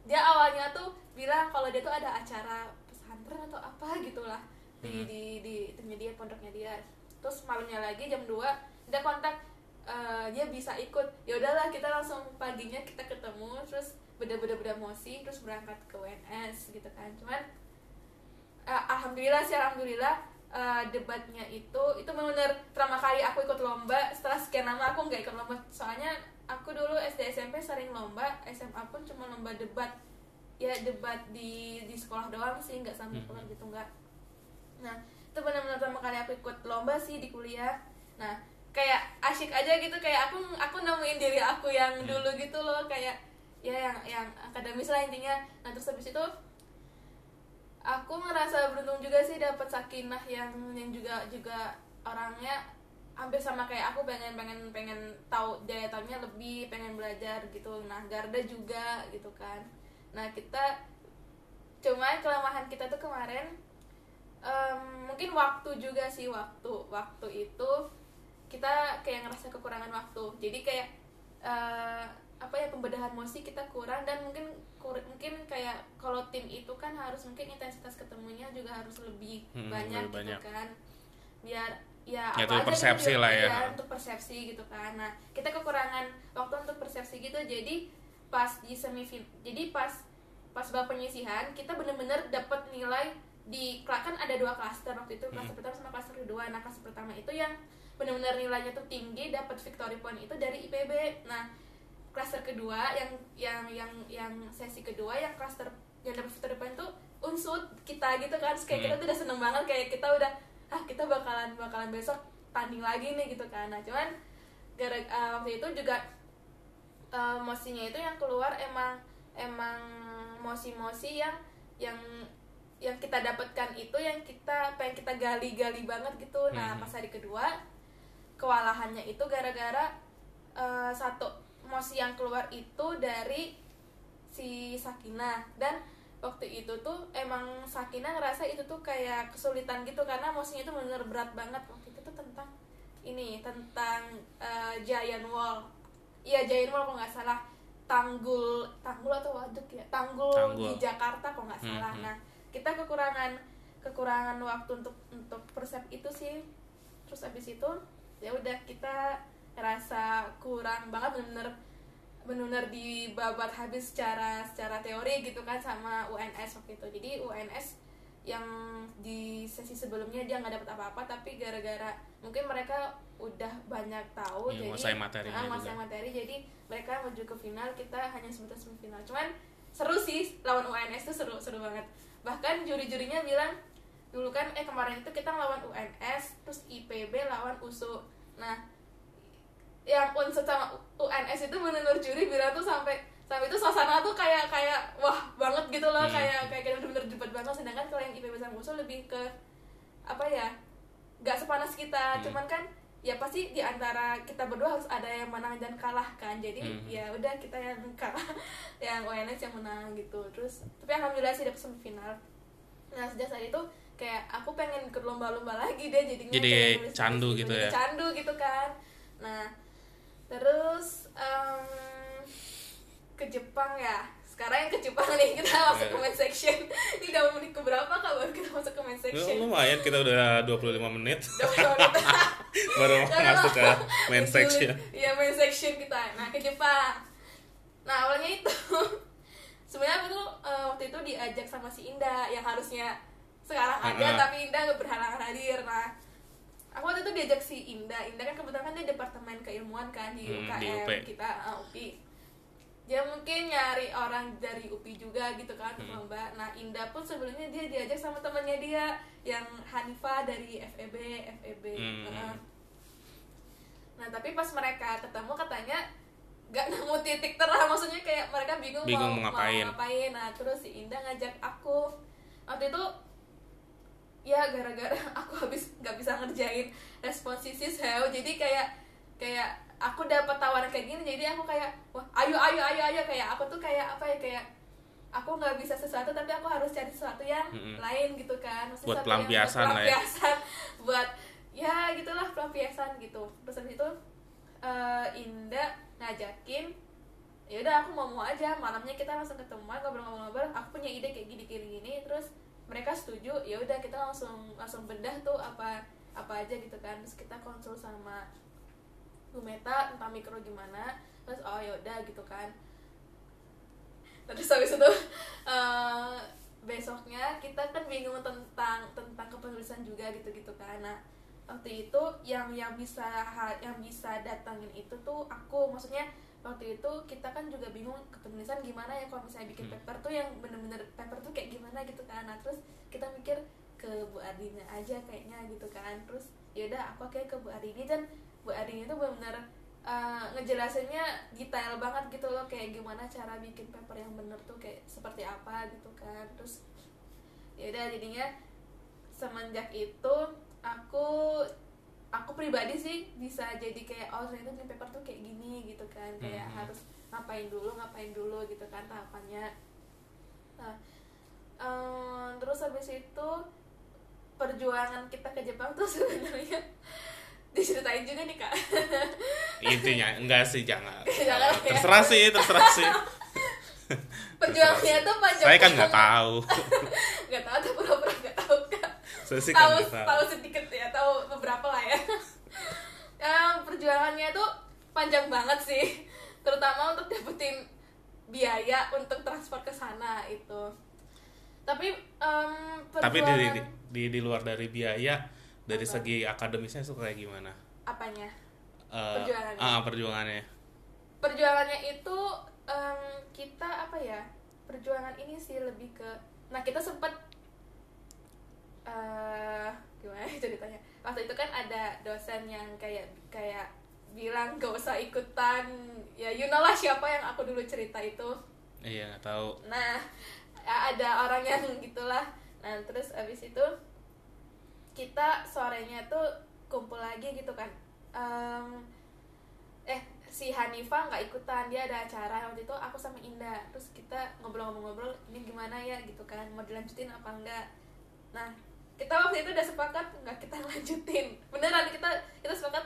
dia awalnya tuh bilang kalau dia tuh ada acara pesantren atau apa gitulah di Mhm. di di itunya dia pondoknya dia. Terus malamnya lagi jam 2 dia kontak eh, dia bisa ikut. Ya udahlah kita langsung paginya kita ketemu terus beda-beda beda mosi terus berangkat ke WNS gitu kan. Cuman eh, alhamdulillah sih alhamdulillah eh, debatnya itu itu benar pertama kali aku ikut lomba. Setelah sekian lama aku nggak ikut lomba. Soalnya aku dulu SD SMP sering lomba. SMA pun cuma lomba debat. Ya debat di di sekolah doang sih nggak sampai Mhm. keluar gitu nggak. Nah itu benar-benar pertama kali aku ikut lomba sih di kuliah. Nah kayak asyik aja gitu. Kayak aku aku nemuin diri aku yang Hmm. dulu gitu loh. Kayak ya yang yang akademis lah intinya. Nah terus habis itu aku ngerasa beruntung juga sih dapat sakinah yang yang juga juga orangnya hampir sama kayak aku pengen pengen pengen tahu daya tahunya lebih pengen belajar gitu. Nah Garda juga gitu kan. Nah kita cuma kelemahan kita tuh kemarin em, mungkin waktu juga sih waktu waktu itu kita kayak ngerasa kekurangan waktu. Jadi kayak eh, apa ya pembedahan mosi kita kurang dan mungkin kur- mungkin kayak kalau tim itu kan harus mungkin intensitas ketemunya juga harus lebih Hmm, banyak lebih gitu banyak. kan biar ya Ya, itu apa aja persepsi gitu, lah ya. iya, untuk persepsi gitu kan nah kita kekurangan waktu untuk persepsi gitu jadi pas di semifin jadi pas pas babak penyisihan kita bener-bener dapat nilai di kan ada dua klaster waktu itu klaster Hmm. pertama sama klaster kedua nah klaster pertama itu yang benar-benar nilainya tuh tinggi dapat victory point itu dari IPB nah klaster kedua yang yang yang yang sesi kedua yang klaster yang dapat victory point tuh unsut kita gitu kan Terus kayak kita Hmm. tuh udah seneng banget kayak kita udah ah kita bakalan bakalan besok tanding lagi nih gitu kan nah cuman gara eh, waktu itu juga eh, mosinya itu yang keluar emang emang mosi-mosi yang yang yang kita dapatkan itu yang kita pengen kita gali-gali banget gitu nah Mhm. pas hari kedua kewalahannya itu gara-gara eh, satu mosi yang keluar itu dari si Sakina. Dan waktu itu tuh emang Sakina ngerasa itu tuh kayak kesulitan gitu karena mosinya itu bener berat banget. Waktu itu tuh tentang ini tentang eh, Giant Wall. Iya Giant Wall kalau nggak salah. Tanggul tanggul atau waduk ya? Tanggul, Tanggul. di Jakarta kalau nggak salah. Mhm. nah kita kekurangan kekurangan waktu untuk untuk persep itu sih. Terus abis itu ya udah kita ngerasa kurang banget bener-bener benar-benar dibabat habis secara secara teori gitu kan sama UNS waktu itu. Jadi UNS yang di sesi sebelumnya dia nggak dapat apa-apa tapi gara-gara mungkin mereka udah banyak tahu Iya, jadi menguasai materinya Ah, menguasai juga. materi jadi mereka menuju ke final kita hanya sebatas semifinal. Cuman seru sih lawan UNS tuh seru seru banget. Bahkan juri-jurinya bilang dulu kan eh kemarin itu kita lawan UNS terus IPB lawan USU nah yang unsur sama UNS itu benar-benar juri bilang tuh sampai sampai itu suasana tuh kayak kayak wah banget gitu loh Hmm. kayak kayak kita benar-benar debat banget sedangkan kalau yang IPB sama USU lebih ke apa ya nggak sepanas kita Hmm. cuman kan ya pasti di antara kita berdua harus ada yang menang dan kalah kan jadi Hmm. ya udah kita yang [LAUGHS] kalah yang UNS yang menang gitu terus tapi alhamdulillah sih dapet semifinal nah sejak saat itu kayak aku pengen ikut lomba-lomba lagi deh jadinya Jadi kayak candu gitu jadi ya? candu gitu kan nah terus em, ke Jepang ya sekarang yang ke Jepang nih kita masuk ke Iya. main section ini udah menit ke berapa kak baru kita masuk ke main Lu- section Lumayan kita udah 25 menit Udah berapa menit? [LAUGHS] baru masuk ke main section. Iya main section kita. Nah ke Jepang. Nah awalnya itu [LAUGHS] sebenarnya aku tuh eh, waktu itu diajak sama si Indah yang harusnya sekarang ada Ah, ah. tapi Indah gak berhalangan hadir. Nah aku waktu itu diajak si Indah. Indah kan kebetulan kan dia departemen keilmuan kan di Hmm, UKM di UP. kita ah, UPI. Dia mungkin nyari orang dari UPI juga gitu kan Hmm. lomba. Nah Indah pun sebelumnya dia diajak sama temannya dia yang Hanifa dari FEB FEB. Hmm. Heeh. Nah tapi pas mereka ketemu katanya gak nemu titik terang maksudnya kayak mereka bingung, Bingung mau, mau ngapain. ngapain. Nah terus si Indah ngajak aku waktu itu ya gara-gara [LAUGHS] aku habis nggak bisa ngerjain responsisis heo jadi kayak kayak aku dapat tawaran kayak gini jadi aku kayak wah ayo ayo ayo ayo kayak aku tuh kayak apa ya kayak aku nggak bisa sesuatu tapi aku harus cari sesuatu yang Mm-mm. lain gitu kan Maksudnya Buat sesuatu yang pelampiasan lah ya. [LAUGHS] buat ya gitulah pelampiasan gitu terus habis itu eh, Indah ngajakin ya udah aku mau mau aja malamnya kita langsung ketemuan ngobrol-ngobrol aku punya ide kayak gini gini gini terus mereka setuju ya udah kita langsung langsung bedah tuh apa apa aja gitu kan. Terus kita konsul sama Bu tentang mikro gimana. Terus oh ya udah gitu kan. Terus habis itu [LAUGHS] eh, besoknya kita kan bingung tentang tentang kepenulisan juga gitu gitu kan. Nah waktu itu yang yang bisa yang bisa datangin itu tuh aku. Maksudnya waktu itu kita kan juga bingung kepenulisan gimana ya kalau misalnya bikin Hmm. paper tuh yang bener-bener paper tuh kayak gimana gitu kan. Nah terus kita mikir ke Bu Ardina aja kayaknya gitu kan. Terus yaudah aku kayak ke Bu Ardini dan Bu Ardini tuh bener-bener uh, ngejelasinnya detail banget gitu loh kayak gimana cara bikin paper yang bener tuh kayak seperti apa gitu kan. Terus yaudah jadinya semenjak itu aku aku pribadi sih bisa jadi kayak oh ternyata bikin paper tuh kayak gini gitu kan. Kayak Mhm. harus ngapain dulu ngapain dulu gitu kan tahapannya. Nah em, terus habis itu perjuangan kita ke Jepang tuh [LAUGHS] sebenarnya diceritain juga nih kak. Intinya enggak sih jangan. [LAUGHS] Jangan, ya. terserah sih terserah sih. [LAUGHS] Perjuangannya tuh panjang saya kan nggak tahu. Nggak tahu atau pura-pura nggak tahu kak saya sih kan tahu tahu tahu sedikit ya tahu beberapa lah ya. [LAUGHS] Yang perjuangannya tuh panjang banget sih. Terutama untuk dapetin biaya untuk transport ke sana itu. Tapi em, tapi di, di, di di luar dari biaya dari Apa? segi akademisnya itu kayak gimana? Apanya? Eh, Perjuangannya. ah perjuangannya. Perjuangannya itu em, kita apa ya perjuangan ini sih lebih ke nah kita sempet eh gimana [LAUGHS] ceritanya? Waktu itu kan ada dosen yang kayak kayak bilang gak usah ikutan. Ya you know lah siapa yang aku dulu cerita itu. Iya nggak tahu. Nah ya ada orang yang [LAUGHS] gitulah. Nah terus abis itu kita sorenya tuh kumpul lagi gitu kan. Em, eh si Hanifah nggak ikutan. Dia ada acara waktu itu aku sama Indah. Terus kita ngobrol-ngobrol ini gimana ya? gitu kan. Mau dilanjutin apa enggak? Nah kita waktu itu udah sepakat nggak kita [LAUGHS] lanjutin. Beneran kita kita sepakat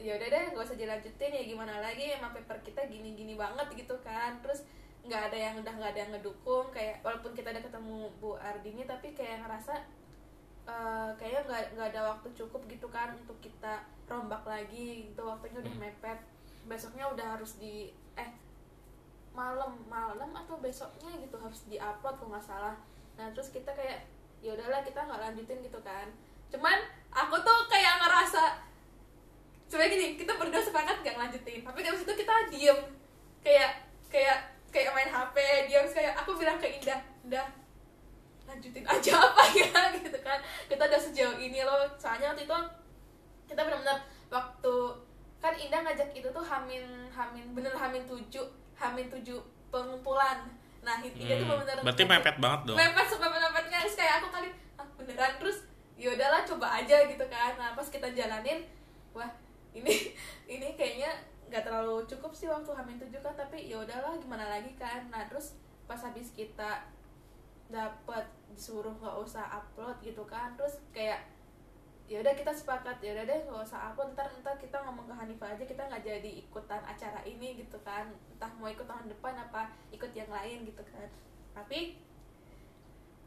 ya udah deh nggak usah dilanjutin ya gimana lagi emang paper kita gini-gini banget gitu kan. Terus nggak ada yang udah nggak ada yang ngedukung kayak walaupun kita udah ketemu Bu Ardini tapi kayak ngerasa eh, kayaknya nggak nggak ada waktu cukup gitu kan untuk kita rombak lagi gitu. Waktunya udah Hmm. mepet. Besoknya udah harus di eh malam malam atau besoknya gitu harus diupload kalau nggak salah. Nah terus kita kayak ya udahlah kita nggak lanjutin gitu kan. Cuman aku tuh kayak ngerasa sebenarnya gini kita berdua sepakat nggak lanjutin tapi dari situ kita diem kayak kayak kayak main HP Terus kayak aku bilang ke Indah Indah lanjutin aja [LAUGHS] apa ya gitu kan. Kita udah sejauh ini loh. Soalnya waktu itu kita benar-benar waktu kan Indah ngajak itu tuh hamin hamin bener hamin tujuh hamin tujuh pengumpulan nah tuh Hmm, benar-benar berarti mepet banget dong. Mepet sampai mepetnya terus kayak aku kali ah beneran terus ya udahlah coba aja gitu kan. Nah pas kita jalanin wah ini [LAUGHS] ini kayaknya nggak terlalu cukup sih waktu hamil tujuh kan tapi ya udahlah gimana lagi kan. Nah terus pas habis kita dapat disuruh nggak usah upload gitu kan terus kayak ya udah kita sepakat ya udah deh nggak usah upload ntar ntar kita ngomong ke Hanifah aja kita nggak jadi ikutan acara ini gitu kan. Entah mau ikut tahun depan apa ikut yang lain gitu kan. Tapi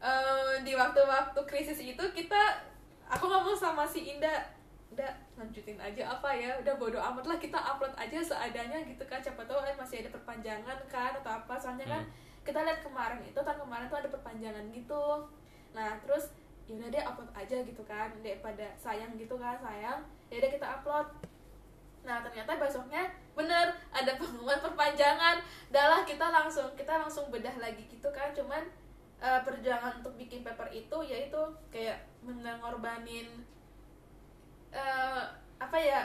eh, di waktu-waktu krisis itu kita aku ngomong sama si Indah udah lanjutin aja apa ya udah bodo amat lah kita upload aja seadanya gitu kan siapa tahu eh, masih ada perpanjangan kan atau apa. Soalnya kan kita lihat kemarin itu tahun kemarin tuh ada perpanjangan gitu. Nah terus yaudah deh upload aja gitu kan daripada sayang gitu kan sayang ya udah kita upload nah ternyata besoknya bener ada pengumuman perpanjangan adalah kita langsung kita langsung bedah lagi gitu kan cuman eh, perjuangan untuk bikin paper itu yaitu kayak bener ngorbanin eh, apa ya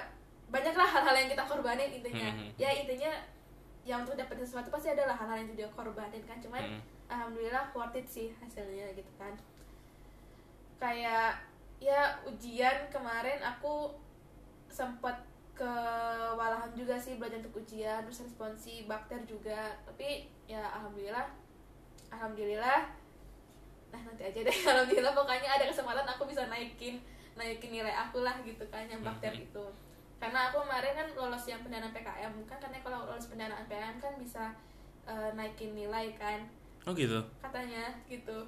banyaklah hal-hal yang kita korbanin intinya Mhm. ya intinya yang untuk dapetin sesuatu pasti adalah hal-hal yang dia korbanin kan cuman Hmm. alhamdulillah worth it sih hasilnya gitu kan kayak ya ujian kemarin aku sempat kewalahan juga sih belajar untuk ujian terus responsi bakter juga. Tapi ya alhamdulillah alhamdulillah. Nah nanti aja deh. [LAUGHS] Alhamdulillah pokoknya ada kesempatan aku bisa naikin naikin nilai aku lah gitu kan yang bakter mm -hmm. itu. Karena aku kemarin kan lolos yang pendanaan PKM kan karena kalau lolos pendanaan PKM kan bisa uh, naikin nilai kan? Oh gitu? Katanya gitu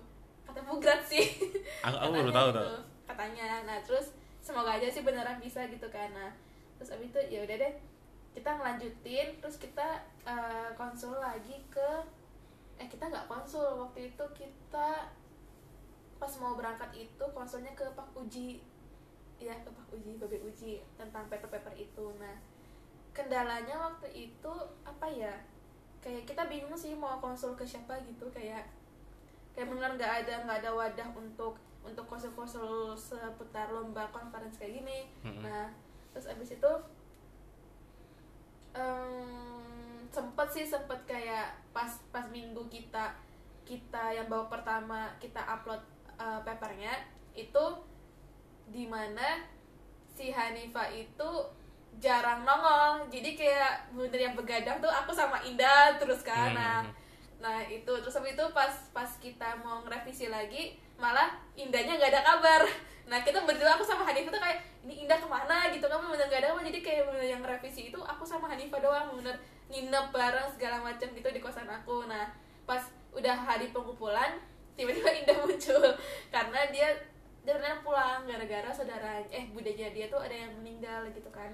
kata bugrat sih. [LAUGHS] Aku, aku baru tahu gitu, katanya. Nah terus semoga aja sih beneran bisa gitu kan. Nah terus abis itu ya udah deh kita ngelanjutin terus kita uh, konsul lagi ke eh kita nggak konsul. Waktu itu kita pas mau berangkat itu konsulnya ke Pak Uji. Ya ke Pak Uji Babe Uji tentang paper-paper itu. Nah kendalanya waktu itu apa ya? Kayak kita bingung sih mau konsul ke siapa gitu kayak kayak benar nggak ada nggak ada wadah untuk untuk konsul-konsul seputar lomba conference kayak gini mm-hmm. nah terus abis itu um, sempet sih sempet kayak pas pas minggu kita kita yang bawa pertama kita upload uh, papernya itu di mana si Hanifa itu jarang nongol jadi kayak bener yang begadang tuh aku sama Indah terus kan hmm. nah nah itu. Terus habis itu pas pas kita mau ngerevisi lagi malah Indahnya nggak ada kabar. [LAUGHS] Nah kita berdua aku sama Hanifa tuh kayak ini Indah ke mana? gitu kan bener gak ada jadi kayak bener yang revisi itu aku sama Hanifa doang bener nginep bareng segala macam gitu di kosan aku. Nah pas udah hari pengumpulan tiba-tiba [LAUGHS] Indah muncul. Karena dia ternyata pulang gara-gara saudara eh budanya dia tuh ada yang meninggal gitu kan.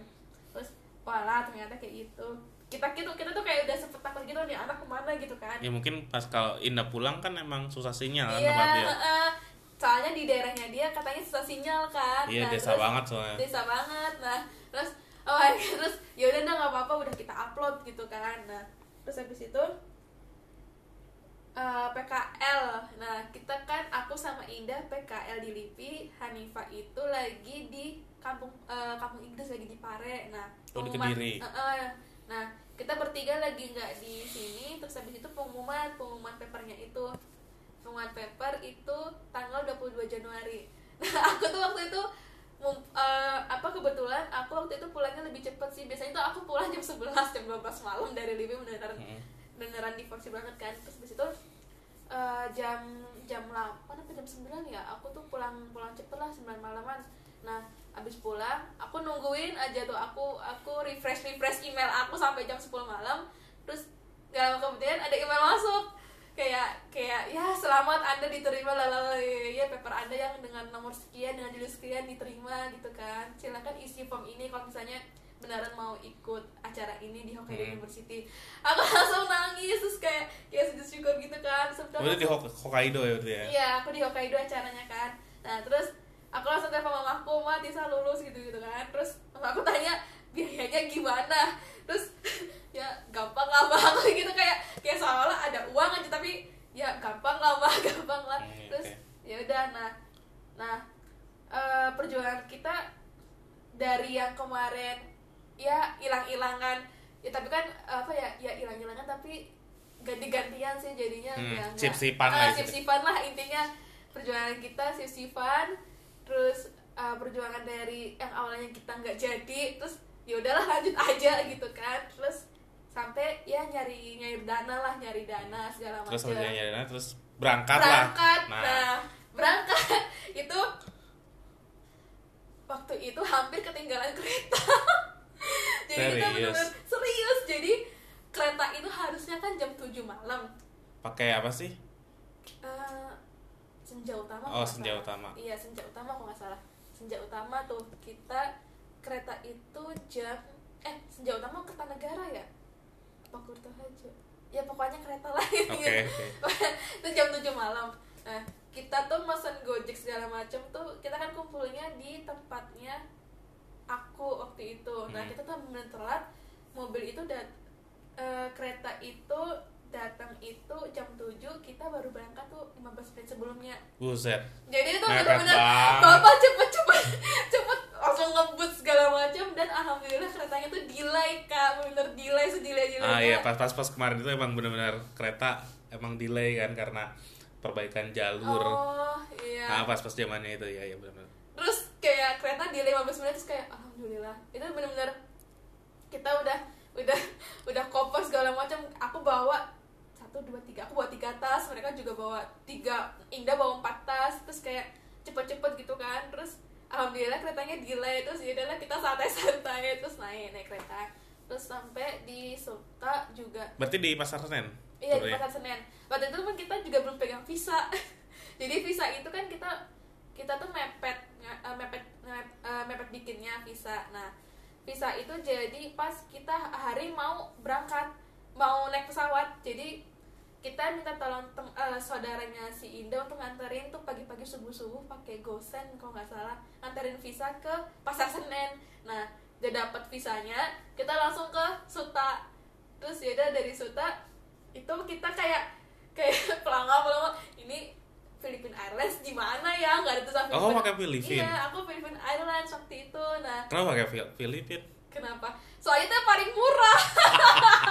Terus wala ternyata kayak gitu kita gitu kita tuh kayak udah sempet takut gitu nih anak ke mana gitu kan ya mungkin pas kalau Indah pulang kan emang susah sinyal kan iya, tempat dia uh, soalnya di daerahnya dia katanya susah sinyal kan iya nah, desa terus, banget soalnya desa banget nah terus oh [LAUGHS] terus ya udah nggak apa-apa udah kita upload gitu kan nah terus habis itu uh, eh, PKL. Nah, kita kan aku sama Indah PKL di Lipi, Hanifa itu lagi di kampung uh, kampung Inggris lagi di Pare. Nah, oh, di Kediri. Uh, uh, nah, kita bertiga lagi nggak di sini, terus habis itu pengumuman pengumuman papernya itu. Pengumuman paper itu tanggal 22 Januari. [LAUGHS] Nah, aku tuh waktu itu uh, apa kebetulan aku waktu itu pulangnya lebih cepet sih biasanya tuh aku pulang jam 11 jam 12 malam dari Lipi beneran hmm beneran divorce banget kan terus habis itu uh, jam jam 8 atau jam 9 ya aku tuh pulang pulang cepet lah 9 malaman nah abis pulang aku nungguin aja tuh. Aku aku refresh refresh email aku sampai jam 10 malam. Terus gak lama kemudian ada email masuk. Kayak kayak ya selamat anda diterima lalala ya paper anda yang dengan nomor sekian dengan judul sekian diterima gitu kan. Silakan isi form ini kalau misalnya beneran mau ikut acara ini di Hokkaido hmm. University. Aku [LAUGHS] langsung nangis terus kayak kayak sujud syukur gitu kan. Sebetulnya oh, di Hokkaido ya berarti ya? Iya aku di Hokkaido acaranya kan. Nah terus aku langsung telepon mama aku mah Tisa lulus gitu gitu kan. Terus mama aku tanya biayanya gimana? Terus [LAUGHS] ya gampang lah bang. [LAUGHS] Gitu kayak kayak seolah ada uang aja tapi ya gampang lah bang [LAUGHS] gampang lah. Terus ya udah nah nah uh, perjuangan kita dari yang kemarin ya hilang-hilangan. Ya tapi kan apa ya ya hilang-hilangan tapi ganti-gantian sih jadinya hmm, ya sip-sipan uh, lah sip-sipan lah intinya. Perjuangan kita sip-sipan terus uh, perjuangan dari yang awalnya kita nggak jadi terus ya udahlah lanjut aja gitu kan. Terus sampai ya nyari nyari dana lah nyari dana segala macam. terus nyari dana terus berangkat, berangkat lah nah. nah berangkat. [LAUGHS] Itu waktu itu hampir ketinggalan kereta. [LAUGHS] Jadi serius. kita benar serius. Jadi kereta itu harusnya kan jam 7 malam. Pakai apa sih? Uh, senja utama oh senja salah. utama iya senja utama kok nggak salah senja utama tuh kita kereta itu jam eh senja utama Kertanegara ya apa Kurtoharjo ya pokoknya kereta [LAUGHS] lain okay, gitu. okay. itu jam 7 malam nah kita tuh mesen gojek segala macam tuh kita kan kumpulnya di tempatnya aku waktu itu nah hmm. kita tuh benar telat mobil itu dat uh, kereta itu datang itu jam 7 kita baru berangkat tuh 15 menit sebelumnya. Buset. Jadi itu benar-benar bapak cepet [LAUGHS] cepet langsung ngebut segala macam dan alhamdulillah keretanya tuh delay kak. Bener delay sedelay delay ah iya pas pas pas kemarin itu emang benar-benar kereta emang delay kan karena perbaikan jalur. Oh iya. Nah pas pas zamannya itu ya ya benar terus kayak kereta di 15 menit terus kayak alhamdulillah. Itu bener-bener kita udah udah [LAUGHS] udah koper segala macam aku bawa satu dua tiga. Aku bawa tiga tas mereka juga bawa tiga. Indah bawa empat tas terus kayak cepet-cepet gitu kan. Terus alhamdulillah keretanya delay. Terus ya udahlah kita santai-santai. Terus naik naik kereta. Terus sampai di Suta juga. Berarti di pasar Senen? Iya di pasar Senen. Waktu itu kan kita juga belum pegang visa. [LAUGHS] Jadi visa itu kan kita kita tuh mepet eh, mepet mepet, eh, mepet bikinnya visa. Nah visa itu jadi pas kita hari mau berangkat mau naik pesawat. Jadi kita minta tolong tem, eh, saudaranya si Indah untuk nganterin tuh pagi-pagi subuh-subuh pakai gosen kalau nggak salah. Nganterin visa ke pasar Senen. Nah udah dapat visanya kita langsung ke Suta. Terus ya udah dari Suta itu kita kayak kayak [LAUGHS] pelangga pelangga ini Philippine Airlines di mana ya? Nggak ada tulisan Oh, Philippine- pakai Philippine? iya aku Philippine Airlines waktu itu. Nah kenapa kayak Fil- Filipin kenapa? Soalnya itu paling murah.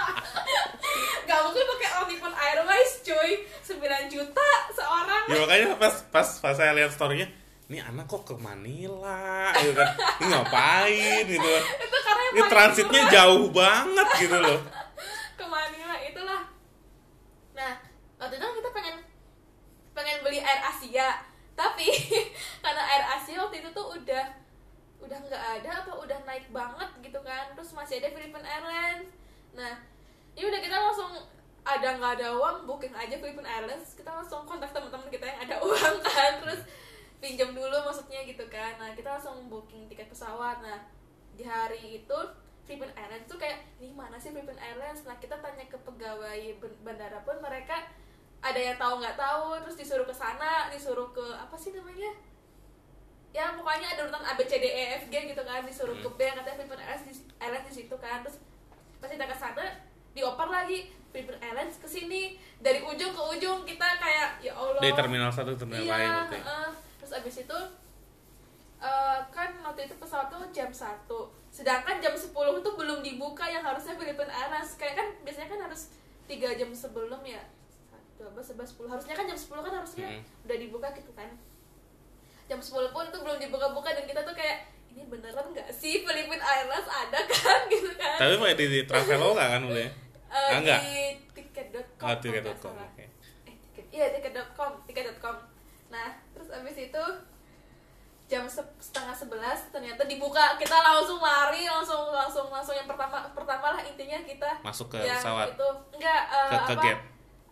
[LAUGHS] Nggak mungkin pakai Philippine Airways cuy. 9 juta seorang. Ya makanya pas pas pas saya lihat storynya ini anak kok ke Manila? Gitu kan. Ini ngapain? Gitu. Itu karena yang ini transitnya murah. jauh banget gitu loh ke Manila itulah nah waktu itu kan kita pengen pengen beli Air Asia tapi karena Air Asia waktu itu tuh udah udah nggak ada apa udah naik banget gitu kan terus masih ada Philippine Airlines. Nah ya udah kita langsung ada nggak ada uang booking aja Philippine Airlines. Kita langsung kontak teman-teman kita yang ada [LAUGHS] uang kan terus pinjam dulu maksudnya gitu kan. Nah kita langsung booking tiket pesawat. Nah di hari itu Philippine Airlines tuh kayak ini mana sih Philippine Airlines? Nah kita tanya ke pegawai bandara pun mereka ada yang tahu nggak tahu? Terus disuruh ke sana disuruh ke apa sih namanya ya pokoknya ada urutan A B C D E F G gitu kan disuruh ke B katanya Philippine Airlines di, Airlines di situ kan. Terus pas kita ke sana dioper lagi Philippine Airlines ke sini. Dari ujung ke ujung kita kayak ya Allah. Di terminal satu terminal iya, lain terus abis itu eh, kan waktu itu pesawat tuh jam 1 sedangkan jam 10 tuh belum dibuka yang harusnya Philippine Airlines. Kayak kan biasanya kan harus tiga jam sebelum ya. 12, 11, 10 harusnya kan jam 10 kan harusnya Mm. udah dibuka gitu kan jam 10 pun tuh belum dibuka-buka dan kita tuh kayak ini beneran nggak sih Philippine Airlines ada kan? [LAUGHS] Gitu kan. Tapi mau di, di Traveloka kan ya Eh, Ah, enggak? di tiket.com oh tiket.com oke. eh tiket iya tiket.com tiket.com nah terus abis itu jam se- setengah sebelas ternyata dibuka. Kita langsung lari langsung langsung langsung yang pertama pertama lah intinya kita masuk ke yang pesawat. itu. Enggak eh, Ke- ke apa gate.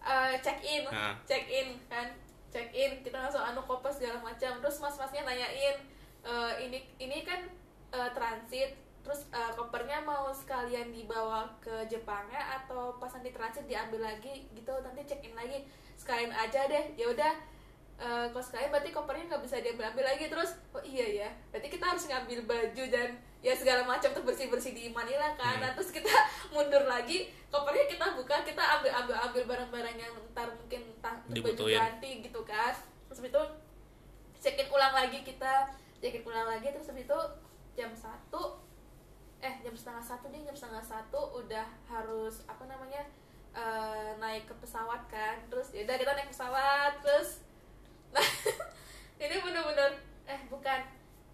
eh, check in Nah. check in kan check in kita langsung anu kopas segala macam. Terus mas masnya nanyain eh, ini ini kan eh, transit terus eh, kopernya mau sekalian dibawa ke Jepangnya atau pas nanti transit diambil lagi? Gitu nanti check in lagi. Sekalian aja deh ya udah eh, kalau sekalian berarti kopernya nggak bisa diambil ambil lagi. Terus oh iya ya berarti kita harus ngambil baju dan ya segala macam tuh bersih bersih di Manila kan. Hmm. Nah, terus kita [LAUGHS] mundur lagi kopernya kita buka kita ambil ambil ambil barang-barang yang ntar mungkin Dibutuhin. ganti gitu kan. Terus itu check in ulang lagi kita check in ulang lagi terus itu jam satu eh jam setengah satu deh jam setengah satu udah harus apa namanya eh, naik ke pesawat kan. Terus ya udah kita naik pesawat terus nah [LAUGHS] ini bener-bener eh bukan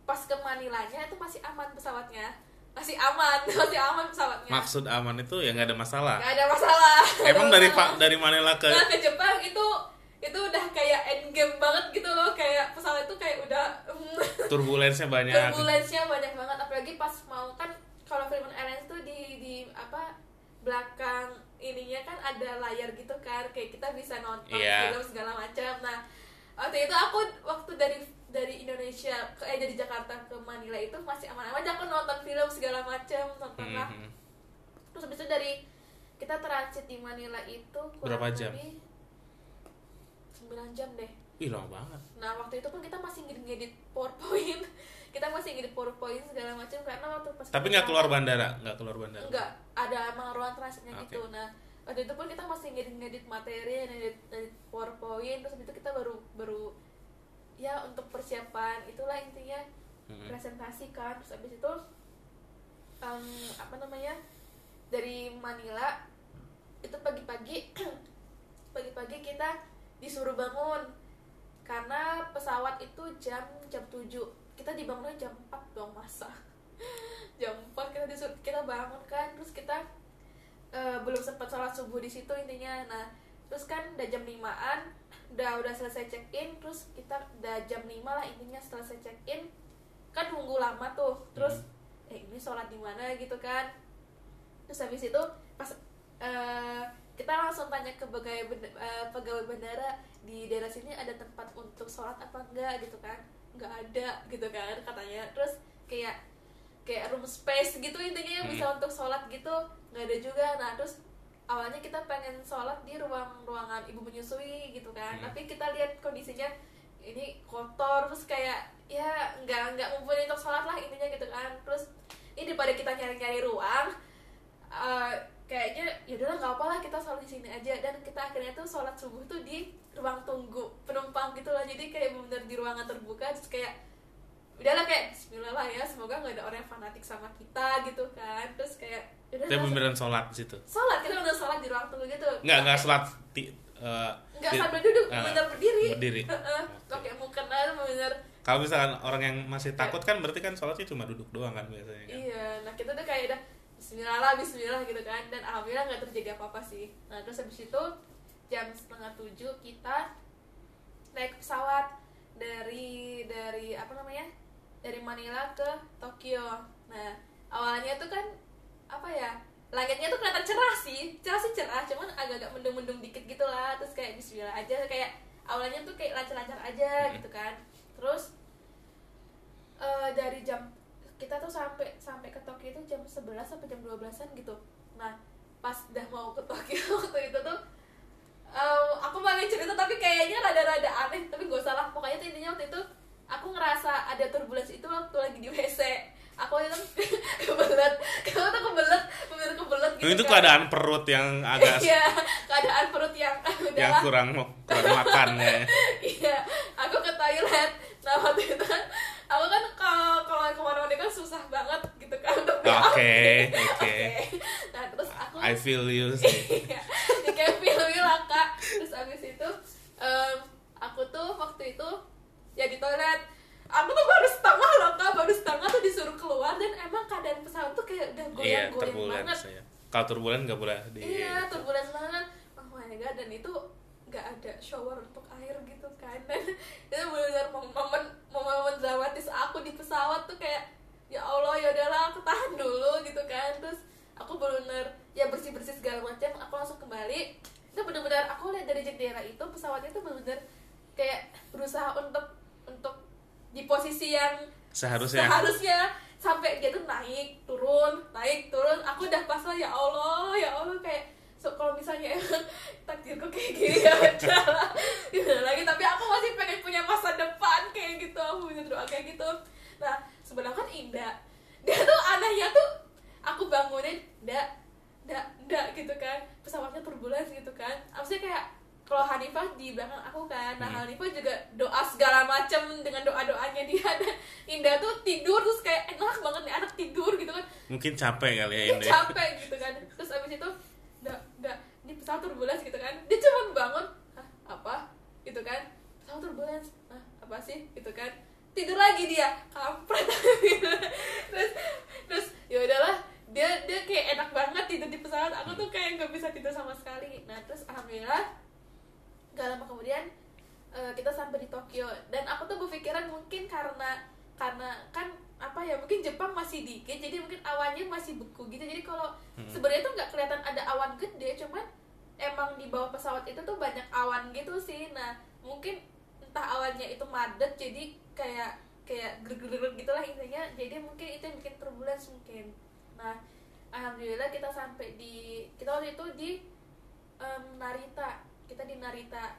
pas ke Manilanya itu masih aman pesawatnya masih aman [LAUGHS] masih aman pesawatnya. Maksud aman itu ya nggak ada masalah. Nggak ada masalah. Emang ada dari pak dari Manila ke nah ke Jepang itu itu udah kayak endgame banget gitu loh. Kayak pesawat itu kayak udah [LAUGHS] turbulensnya banyak. Turbulensinya banyak banget. Apalagi pas mau kan kalau Philippine Airlines tuh di di apa belakang ininya kan ada layar gitu kan. Kayak kita bisa nonton Iya. film segala macam. Nah waktu itu aku waktu dari dari Indonesia ke eh dari Jakarta ke Manila itu masih aman-aman aja aku nonton film segala macam nonton lah. Mhm. terus habis itu dari kita transit di Manila itu Berapa jam? lebih 9 jam deh. Ih lama banget. Nah waktu itu pun kita masih ngedit PowerPoint. [LAUGHS] Kita masih ngedit PowerPoint segala macam Karena waktu pas tapi nggak keluar bandara? Nggak keluar bandara? Enggak, ada emang ruang transitnya Oke. gitu. Nah waktu itu pun kita masih ngedit-ngedit materi ngedit, ngedit PowerPoint Terus itu kita baru baru Ya untuk persiapan itulah intinya. Mhm. presentasi kan Terus habis itu em, Apa namanya Dari Manila Itu pagi-pagi [CLEARS THROAT] pagi-pagi kita disuruh bangun. Karena pesawat itu jam jam 7 kita dibangunnya jam 4 dong masa. [LAUGHS] Jam 4 kita disuruh kita bangun kan terus kita uh, belum sempat sholat subuh di situ intinya. Nah terus kan udah jam 5an udah udah selesai check in terus kita udah jam 5 lah intinya selesai check in kan nunggu lama tuh terus hmm. eh ini sholat di mana? gitu kan. Terus habis itu pas uh, kita langsung tanya ke pegawai uh, pegawai bandara di daerah sini ada tempat untuk sholat apa enggak? gitu kan. Nggak ada gitu kan katanya. Terus kayak kayak room space gitu intinya yang bisa hmm. untuk sholat gitu. Nggak ada juga. Nah terus awalnya kita pengen sholat di ruang ruangan ibu menyusui gitu kan. Hmm. tapi kita lihat kondisinya ini kotor terus kayak ya nggak nggak mumpuni untuk sholat lah intinya gitu kan. Terus ini daripada kita nyari nyari ruang uh, kayaknya ya udahlah nggak apa lah kita sholat di sini aja. Dan kita akhirnya tuh sholat subuh tuh di ruang tunggu penumpang gitu lah. Jadi kayak bener di ruangan terbuka terus kayak udahlah kayak Bismillah lah ya semoga nggak ada orang yang fanatik sama kita gitu kan. Terus kayak udah beneran sholat di situ. Sholat kita udah sholat di ruang tunggu gitu. Nggak nggak sholat di uh, nggak sambil duduk uh, bener berdiri. berdiri. [LAUGHS] Pakai mukena bener kalau misalkan orang yang masih takut kan berarti kan sholatnya cuma duduk doang kan biasanya kan? iya nah kita tuh kayak udah Bismillah lah Bismillah gitu kan. Dan alhamdulillah nggak terjadi apa apa sih. Nah terus habis itu jam setengah tujuh kita naik pesawat dari dari apa namanya? Dari Manila ke Tokyo. Nah awalnya tuh kan apa ya langitnya tuh kelihatan cerah sih. Cerah sih cerah cuman agak-agak mendung-mendung dikit gitu lah. Terus kayak Bismillah aja kayak awalnya tuh kayak lancar-lancar aja gitu kan. Terus uh, dari jam kita tuh sampai sampai ke Tokyo itu jam 11 sampai jam 12-an gitu. Nah pas udah mau ke Tokyo [LAUGHS] waktu itu tuh um, aku pengen cerita tapi kayaknya rada-rada aneh tapi gak salah pokoknya tuh intinya waktu itu aku ngerasa ada turbulensi itu waktu lagi di WC aku itu [LAUGHS] kebelet. Kamu tuh kebelet bener kebelet gitu itu kan. keadaan perut yang agak [LAUGHS] iya keadaan perut yang [LAUGHS] yang kurang kurang makan ya. Iya aku ke toilet. Nah waktu itu kan aku kan kalau kalau ke mana-mana kan susah banget gitu kan. Oke oke nah terus aku I feel you sih. Iya, kayak feel you lah kak. Terus abis itu um, aku tuh waktu itu ya di toilet aku tuh baru setengah loh kak. Baru setengah tuh disuruh keluar dan emang keadaan pesawat tuh kayak udah goyang-goyang iya, banget. saya. kalau turbulen nggak boleh di iya turbulen banget. Oh my god dan itu nggak ada shower untuk air gitu kan. [LAUGHS] Dan itu benar momen momen dramatis aku di pesawat tuh kayak ya allah ya udahlah aku tahan dulu gitu kan. Terus aku benar ya bersih bersih segala macam aku langsung kembali. Itu benar-benar aku lihat dari jendela itu pesawatnya itu benar-benar kayak berusaha untuk untuk di posisi yang seharusnya. seharusnya sampai dia tuh naik turun naik turun. Aku udah pasal ya allah ya allah kayak so kalau misalnya [LAUGHS] takdirku kayak gini ya [LAUGHS] udah gitu lagi. Tapi aku masih pengen punya masa depan kayak gitu. Aku punya doa kayak gitu. Nah sebenarnya kan indah dia tuh anehnya tuh aku bangunin ndak ndak ndak gitu kan. Pesawatnya turbulens gitu kan. Maksudnya kayak kalau Hanifah di belakang aku kan. Nah hmm. Hanifah juga doa segala macam dengan doa doanya dia. Dan Indah tuh tidur terus kayak enak banget nih anak tidur gitu kan. Mungkin capek kali ya Indah. capek gitu kan. Terus abis itu nggak nggak ini pesawat turbulens gitu kan. Dia cuma bangun Hah, apa? Gitu kan. Pesawat turbulens Hah, apa sih? Gitu kan. Tidur lagi dia kampret. [LAUGHS] Terus terus ya udahlah. Dia dia kayak enak banget tidur di pesawat. Aku tuh kayak nggak bisa tidur sama sekali. Nah terus alhamdulillah gak lama kemudian uh, kita sampai di Tokyo. Dan aku tuh berpikiran mungkin karena karena kan apa ya mungkin Jepang masih dikit jadi mungkin awannya masih beku gitu. Jadi kalau hmm. sebenarnya tuh nggak kelihatan ada awan gede cuman emang di bawah pesawat itu tuh banyak awan gitu sih. Nah mungkin entah awannya itu madet jadi kayak kayak gerger gitulah intinya. Jadi mungkin itu yang bikin turbulence mungkin. Nah alhamdulillah kita sampai di kita waktu itu di um, Narita kita di Narita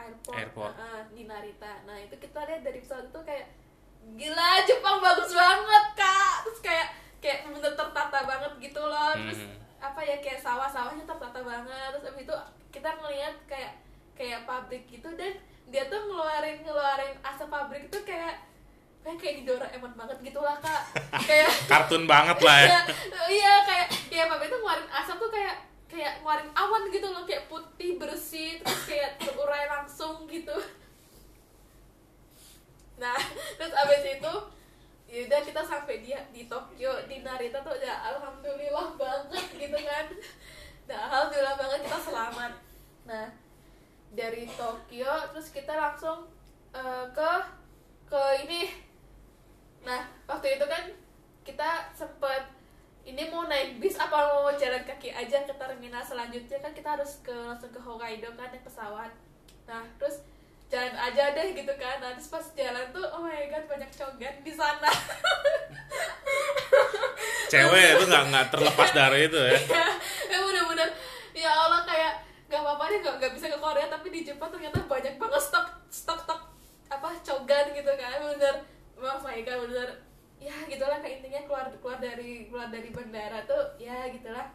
airport, airport. Uh, di Narita. Nah itu kita lihat dari pesawat itu kayak gila Jepang bagus banget kak. Terus kayak kayak bener tertata banget gitu loh. Terus hmm. apa ya kayak sawah-sawahnya tertata banget. Terus abis itu kita ngeliat kayak kayak pabrik gitu dan dia tuh ngeluarin ngeluarin asap pabrik itu kayak kayak kayak di Doraemon banget gitu lah kak. [LAUGHS] Kayak kartun banget lah ya. [LAUGHS] Iya, iya kayak kayak pabrik itu ngeluarin asap tuh kayak kayak ngeluarin awan gitu loh kayak putih bersih terus kayak terurai langsung gitu. Nah terus abis itu yaudah kita sampai dia di Tokyo di Narita tuh ya alhamdulillah banget gitu kan. Nah alhamdulillah banget kita selamat. Nah dari Tokyo terus kita langsung uh, ke ke ini. Nah waktu itu kan kita sempet ini mau naik bis apa mau jalan kaki aja ke terminal selanjutnya? Kan kita harus ke langsung ke Hokkaido kan naik pesawat. Nah terus jalan aja deh gitu kan. Nah, terus pas jalan tuh oh my god banyak cogan di sana. [LAUGHS] Cewek itu nggak nggak terlepas dari itu ya. [LAUGHS] Ya bener-bener. Ya Allah kayak nggak apa-apa deh nggak bisa ke Korea tapi di Jepang ternyata banyak banget stok stok stok apa cogan gitu kan bener. Oh my god bener ya gitulah kayak intinya keluar keluar dari keluar dari bandara tuh ya gitulah.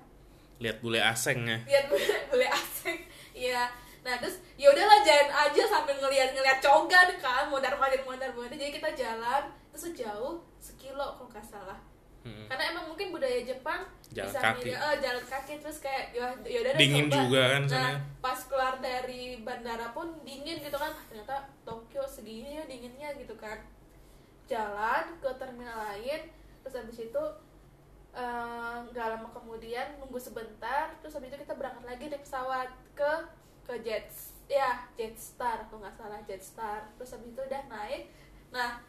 Lihat bule aseng ya. Lihat bule [LAUGHS] bule aseng iya. Nah terus ya udahlah jalan aja sambil ngeliat ngeliat cogan kan mondar mandir mondar mandir jadi kita jalan terus sejauh sekilo kalau nggak salah. Hmm. karena emang mungkin budaya Jepang jalan bisa kaki. uh, jalan kaki terus kayak ya udah dingin coba. juga kan nah pas keluar dari bandara pun dingin gitu kan. Ternyata Tokyo segini ya dinginnya gitu kan jalan ke terminal lain terus habis itu eh, nggak uh, lama kemudian nunggu sebentar terus habis itu kita berangkat lagi naik pesawat ke ke Jet ya Jetstar kalau nggak salah Jetstar. Terus habis itu udah naik. Nah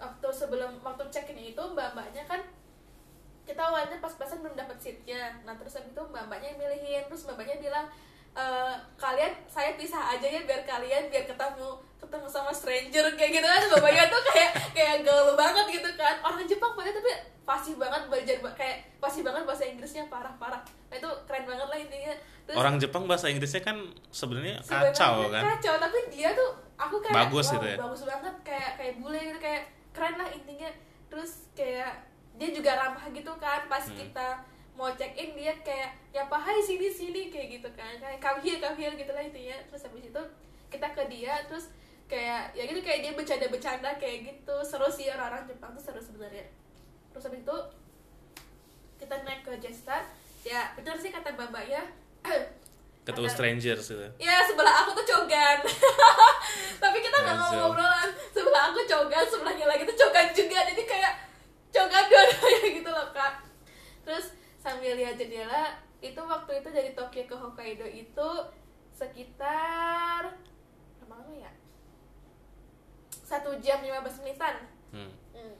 waktu sebelum waktu check in itu mbak mbaknya kan kita awalnya pas-pasan belum dapat seatnya. Nah terus habis itu mbak mbaknya yang milihin. Terus mbak mbaknya bilang e, kalian saya pisah aja ya biar kalian biar ketemu ketemu sama stranger kayak gitu kan. Mbak mbaknya tuh kayak kayak gaul banget gitu kan. Orang Jepang pada tapi fasih banget belajar kayak fasih banget bahasa Inggrisnya parah-parah. Nah, itu keren banget lah intinya. Terus, orang Jepang bahasa Inggrisnya kan sebenarnya kacau kan? kacau tapi dia tuh aku kayak bagus gitu ya? bagus banget. Kayak kayak bule gitu kayak keren lah intinya. Terus kayak dia juga ramah gitu kan pas hmm. kita mau check in dia kayak ya apa hai sini sini kayak gitu kan. Kayak come here come here gitu lah intinya. Terus habis itu kita ke dia terus kayak ya gitu kayak dia bercanda-bercanda kayak gitu. Seru sih orang-orang Jepang tuh seru sebenarnya. Terus habis itu kita naik ke Jetstar. Ya betul sih kata ya. [CLEARS THROAT] Ketemu stranger sih ya sebelah aku tuh cogan. [LAUGHS] Tapi kita nggak ngobrol-ngobrolan sebelah aku cogan sebelahnya lagi tuh cogan juga. Jadi kayak cogan dua-duanya [LAUGHS] gitu loh kak. Terus sambil lihat jendela itu waktu itu dari Tokyo ke Hokkaido itu sekitar berapa lama ya? Satu jam lima belas menitan. Hmm. Hmm.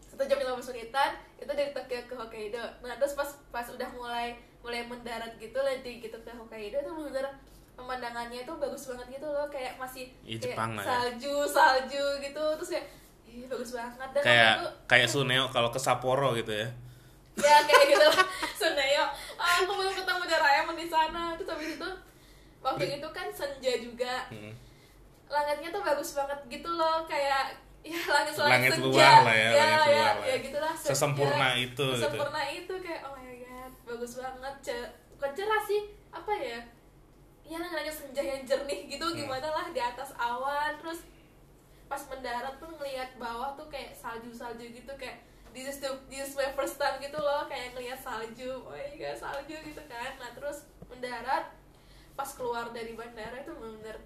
Satu jam lima belas menitan itu dari Tokyo ke Hokkaido. Nah terus pas pas udah mulai mulai mendarat gitu nanti gitu ke Hokkaido itu bener pemandangannya itu bagus banget gitu loh. Kayak masih ya, Jepang kayak salju ya. salju gitu. Terus kayak Ih, bagus banget. Dan kayak itu, kayak Suneo kalau ke Sapporo gitu ya ya kayak gitu [LAUGHS] lah Suneo oh, aku belum ketemu Doraemon di sana terus habis itu waktu itu kan senja juga hmm. langitnya tuh bagus banget gitu loh kayak ya langit langit senja. luar lah ya, ya langit ya, luar ya, ya gitulah sesempurna ya, itu gitu. sesempurna gitu. itu kayak oh my god bagus banget C bukan cerah sih apa ya ya langit senja yang jernih gitu hmm. gimana lah di atas awan terus pas mendarat pun ngelihat bawah tuh kayak salju salju gitu kayak this is the this is my first time gitu loh kayak ngelihat salju. Oh my god salju gitu kan. Nah terus mendarat pas keluar dari bandara itu benar-benar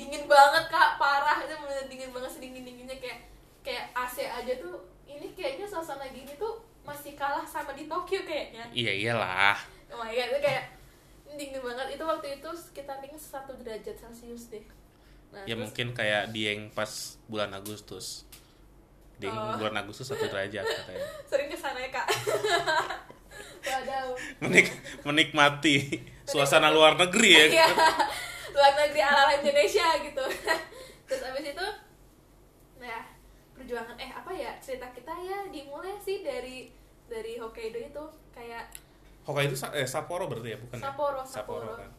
dingin banget kak. Parah itu bener dingin banget sedingin dinginnya kayak kayak AC aja tuh ini kayaknya suasana gini tuh masih kalah sama di Tokyo kayaknya. Iya iyalah. Oh my god itu kayak dingin banget. Itu waktu itu sekitar dingin satu derajat celcius deh. Nah, ya terus, mungkin kayak Dieng pas bulan Agustus Dieng oh. bulan Agustus satu derajat katanya. [LAUGHS] Sering ke sana ya kak? [LAUGHS] Menik menikmati suasana luar negeri ya iya. [LAUGHS] luar negeri ala Indonesia gitu. Terus abis itu nah perjuangan eh apa ya cerita kita ya dimulai sih dari dari Hokkaido itu kayak Hokkaido eh Sapporo berarti ya bukan Sapporo ya? Sapporo, Sapporo kan.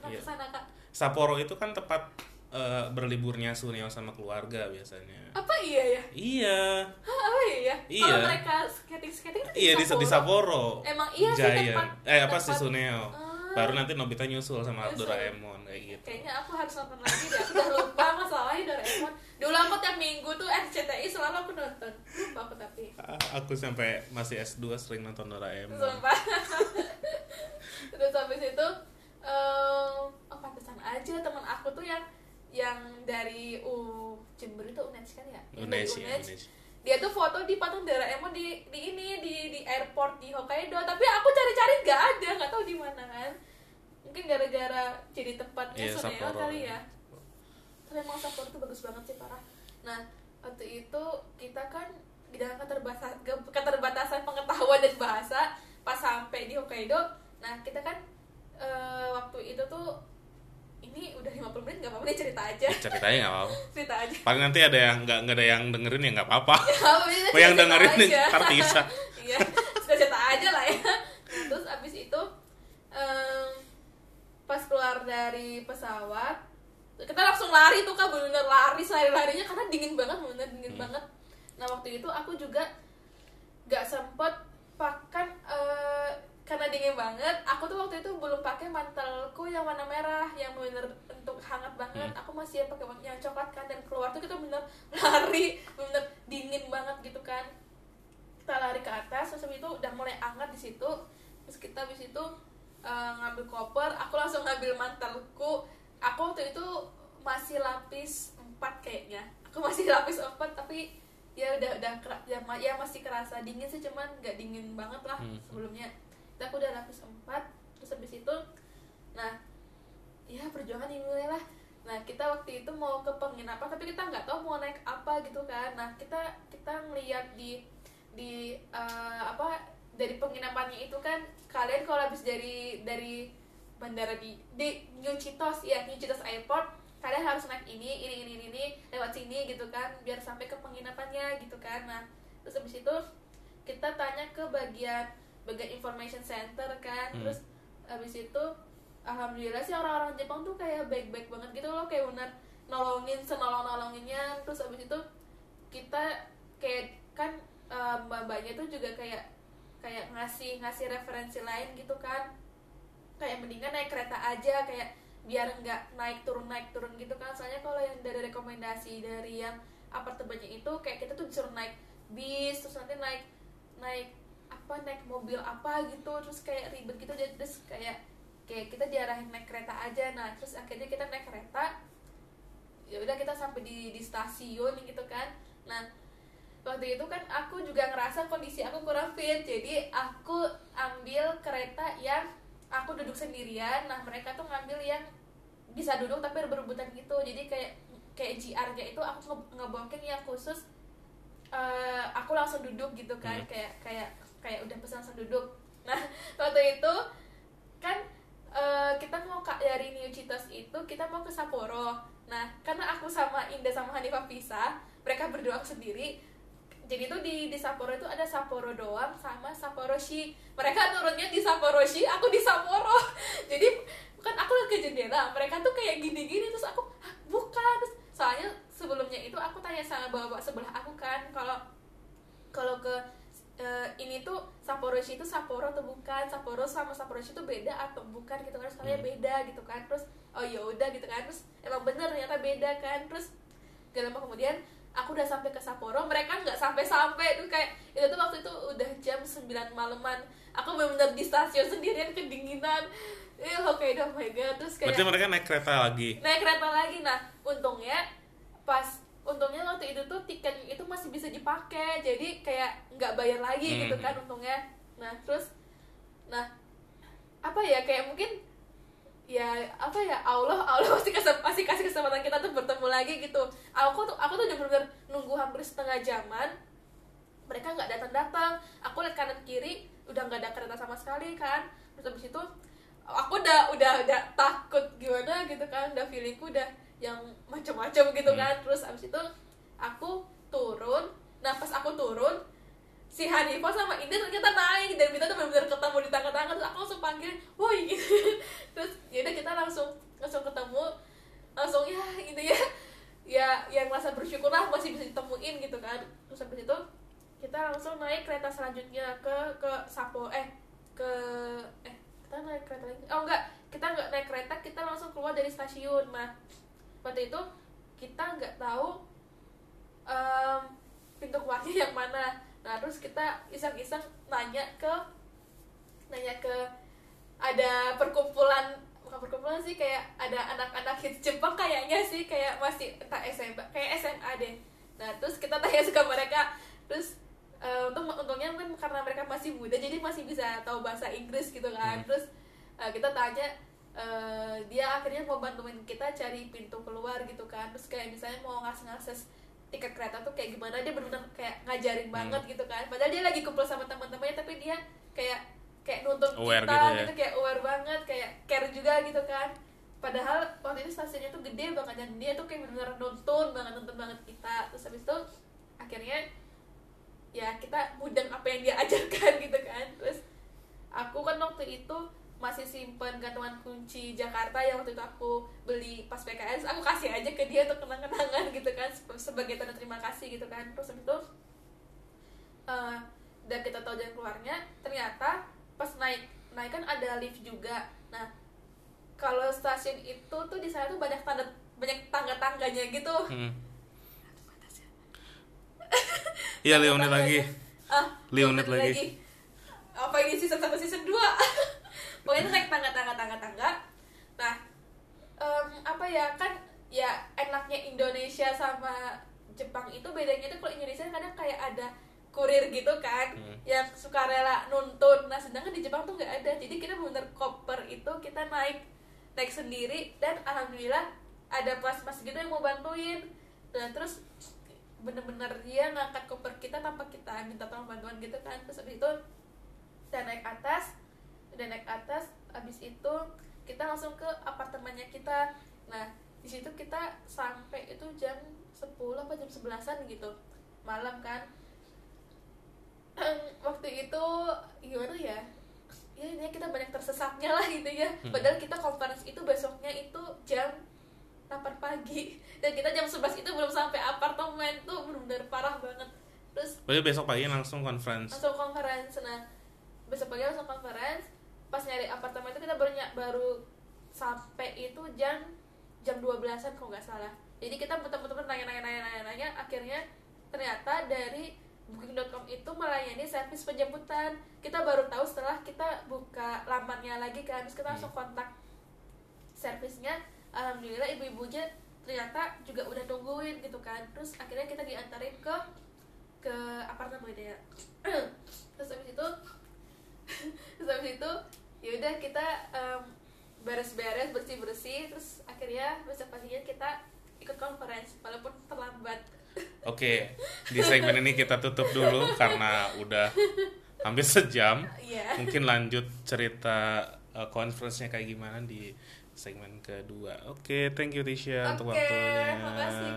Nah, iya. ke sana kak? Sapporo itu kan tempat uh, berliburnya Sunio sama keluarga biasanya. Apa iya ya? Iya. Hah, apa iya ya? Iya. Kalau mereka skating skating di Iya Sapporo. di Sapporo. Emang iya Giant. sih tempat. Eh apa tempat, sih Suneo? Uh, baru nanti Nobita nyusul sama nyusul. Doraemon kayak gitu kayaknya aku harus nonton lagi deh aku udah lupa masalahnya Doraemon dulu aku tiap minggu tuh RCTI selalu aku nonton lupa aku tapi aku sampai masih S2 sering nonton Doraemon Sumpah. [LAUGHS] terus habis itu um, oh pantesan aja teman aku tuh yang yang dari U Jember itu UNED kan ya? UNED, ya, dia tuh foto di patung Doraemon di di ini di di airport di Hokkaido. Tapi aku cari-cari nggak ada nggak tahu di mana kan. Mungkin gara-gara jadi tempatnya yeah, Suneo kali ya. Tapi emang Sapporo tuh bagus banget sih parah. Nah waktu itu kita kan dengan keterbatasan keterbatasan pengetahuan dan bahasa pas sampai di Hokkaido. Nah kita kan uh, waktu itu tuh ini udah 50 menit gak apa-apa nih cerita aja. Ceritanya gak apa-apa. [LAUGHS] Cerita aja. Paling nanti ada yang nggak nggak ada yang dengerin ya nggak apa-apa. [LAUGHS] Ya, yang dengerin [LAUGHS] nih Kartisa iya cerita, cerita aja lah ya. Nah, terus abis itu um, pas keluar dari pesawat kita langsung lari tuh kak bener-bener lari lari larinya karena dingin banget bener dingin hmm. banget. Nah waktu itu aku juga gak sempet pakai karena dingin banget. Aku tuh waktu itu belum pakai mantelku yang warna merah yang bener untuk hangat banget. Hmm. aku masih pakai yang coklat kan dan keluar tuh kita bener [LAUGHS] lari bener dingin banget gitu kan. Kita lari ke atas terus itu udah mulai hangat di situ. Terus kita habis itu uh, ngambil koper aku langsung ngambil mantelku. Aku waktu itu masih lapis empat kayaknya. Aku [LAUGHS] masih lapis empat tapi ya udah udah ya, ya masih kerasa dingin sih cuman nggak dingin banget lah hmm. sebelumnya kita aku udah lapis empat terus habis itu nah ya perjuangan dimulai lah nah kita waktu itu mau ke penginapan tapi kita nggak tahu mau naik apa gitu kan. Nah kita kita ngeliat di di uh, apa dari penginapannya itu kan kalian kalau habis dari dari bandara di di New Citos ya New Citos Airport kalian harus naik ini ini ini ini lewat sini gitu kan biar sampai ke penginapannya gitu kan. Nah terus habis itu kita tanya ke bagian bagian information center kan. Hmm. terus abis itu alhamdulillah sih orang-orang Jepang tuh kayak baik-baik banget gitu loh kayak benar nolongin senolong nolonginnya terus abis itu kita kayak kan uh, mbak-mbaknya tuh juga kayak kayak ngasih ngasih referensi lain gitu kan. Kayak mendingan naik kereta aja kayak biar nggak naik turun naik turun gitu kan. Soalnya kalau yang dari rekomendasi dari yang apartemennya itu kayak kita tuh disuruh naik bis terus nanti naik naik apa naik mobil apa gitu terus kayak ribet gitu jadi terus kayak kayak kita diarahin naik kereta aja. Nah terus akhirnya kita naik kereta ya udah kita sampai di di stasiun gitu kan. Nah waktu itu kan aku juga ngerasa kondisi aku kurang fit jadi aku ambil kereta yang aku duduk sendirian. Nah mereka tuh ngambil yang bisa duduk tapi berebutan gitu. Jadi kayak kayak GR nya itu aku nge yang khusus uh, aku langsung duduk gitu kan. Hmm. kayak kayak kayak udah pesan duduk [LAUGHS] nah waktu itu kan uh, kita mau kak dari New Citos itu kita mau ke Sapporo. Nah karena aku sama Indah sama Hanifah pisah mereka berdua sendiri jadi itu di di Sapporo itu ada Sapporo doang sama Sapporo Shi. Mereka turunnya di Sapporo Shi aku di Sapporo. [LAUGHS] Jadi kan aku ke jendela mereka tuh kayak gini-gini terus aku bukan. Terus soalnya sebelumnya itu aku tanya sama bapak sebelah aku kan kalau kalau ke uh, ini tuh Sapporoshi itu Sapporo atau bukan? Sapporo sama Sapporoshi itu beda atau bukan gitu kan? Soalnya hmm. beda gitu kan? Terus oh ya udah gitu kan? Terus emang bener ternyata beda kan? Terus gak lama kemudian aku udah sampai ke Sapporo mereka nggak sampai sampai tuh kayak itu tuh waktu itu udah jam 9 malaman. Aku bener-bener di stasiun sendirian kedinginan. Eh oke okay, oh my god. Terus kayak berarti mereka naik kereta lagi? Naik kereta lagi. Nah untungnya pas untungnya waktu itu tuh tiket itu masih bisa dipakai jadi kayak nggak bayar lagi hmm. gitu kan untungnya. Nah terus nah apa ya kayak mungkin ya apa ya Allah Allah [LAUGHS] pasti kasih pasti kasih kesempatan kita tuh bertemu lagi gitu. Aku tuh aku tuh udah bener, -bener nunggu hampir setengah jaman mereka nggak datang datang aku lihat kanan kiri udah nggak ada kereta sama sekali kan. Terus habis itu aku udah udah udah takut gimana gitu kan udah feelingku udah yang macam-macam gitu kan. Hmm. terus abis itu aku turun. Nah pas aku turun si Hanifah sama Indah ternyata naik dan kita tuh benar-benar ketemu di tengah-tengah terus aku langsung panggil woi. Gitu [LAUGHS] terus yaudah kita langsung langsung ketemu. Langsung ya gitu ya. Ya yang merasa bersyukur lah masih bisa ditemuin gitu kan. Terus habis itu kita langsung naik kereta selanjutnya ke ke Sapo eh ke eh kita naik kereta lagi? Oh enggak. Kita enggak naik kereta kita langsung keluar dari stasiun. Mah waktu itu kita nggak tahu um, pintu keluarnya [LAUGHS] yang mana. Nah terus kita iseng-iseng nanya ke nanya ke ada perkumpulan bukan perkumpulan sih kayak ada anak-anak hits Jepang kayaknya sih kayak masih entah SMA kayak SMA deh. Nah terus kita [LAUGHS] tanya suka mereka. Terus uh, untung untungnya mungkin karena mereka masih muda jadi masih bisa tahu bahasa Inggris gitu kan. Hmm. terus uh, kita tanya uh, dia akhirnya mau bantuin kita cari pintu keluar gitu kan. Terus kayak misalnya mau ngasih ngakses tiket kereta tuh kayak gimana dia benar-benar kayak ngajarin hmm. banget gitu kan. Padahal dia lagi kumpul sama teman-temannya tapi dia kayak kayak nuntut aware kita gitu, ya? gitu kayak aware banget kayak care juga gitu kan. Padahal waktu itu stasiunnya tuh gede banget dan dia tuh kayak benar-benar nonton banget nonton banget kita. Terus habis itu akhirnya ya kita mudeng apa yang dia [LAUGHS] ajarkan gitu kan. Terus aku kan waktu itu masih simpen gantungan kunci Jakarta yang waktu itu aku beli pas PKS aku kasih aja ke dia untuk kenang-kenangan [LAUGHS] gitu kan sebagai tanda terima kasih gitu kan terus itu uh, dan kita tahu jalan keluarnya ternyata pas naik naik kan ada lift juga nah kalau stasiun itu tuh di sana tuh banyak tanda banyak tangga-tangganya gitu hmm [LAUGHS] Iya Leonid lagi. Ah, Leonid lagi. lagi. Apa ini season satu season dua? [LAUGHS] Pokoknya itu naik tangga tangga tangga tangga. Nah, um, apa ya kan ya enaknya Indonesia sama Jepang itu bedanya itu kalau Indonesia kadang kayak ada kurir gitu kan hmm. yang suka rela nuntun nah sedangkan di Jepang tuh nggak ada jadi kita bener koper itu kita naik naik sendiri dan alhamdulillah ada pas-pas gitu yang mau bantuin dan terus bener-bener dia ngangkat koper kita tanpa kita minta tolong bantuan gitu kan terus itu udah naik atas udah naik atas abis itu kita langsung ke apartemennya kita. Nah di situ kita sampai itu jam 10 apa jam 11an gitu malam kan. [CLEARS THROAT] Waktu itu gimana ya? Ya ini kita banyak tersesatnya lah gitu ya. Hmm. padahal kita conference itu besoknya itu jam 8 pagi. [LAUGHS] Dan kita jam 11 itu belum sampai apartemen. Tuh benar-benar parah banget. Terus Berarti besok pagi langsung conference. Langsung conference. Nah besok pagi langsung conference pas nyari apartemen itu kita baru baru sampai itu jam jam 12-an kalau nggak salah. Jadi kita betul-betul nanya-nanya nanya-nanya akhirnya ternyata dari booking.com itu melayani servis penjemputan. Kita baru tahu setelah kita buka lamannya lagi kan terus kita langsung hmm. kontak servisnya. Alhamdulillah ibu-ibunya ternyata juga udah tungguin gitu kan. Terus akhirnya kita diantarin ke ke apartemen ya [CLEARS THROAT] terus habis itu [LAUGHS] terus habis itu ya udah kita um, beres-beres bersih-bersih terus akhirnya besok paginya kita ikut conference walaupun terlambat [LAUGHS] Oke, di segmen ini kita tutup dulu karena udah hampir sejam. Yeah. Mungkin lanjut cerita uh, conference-nya kayak gimana di segmen kedua. Oke, okay, thank you Tisha okay, untuk waktunya. Makasih,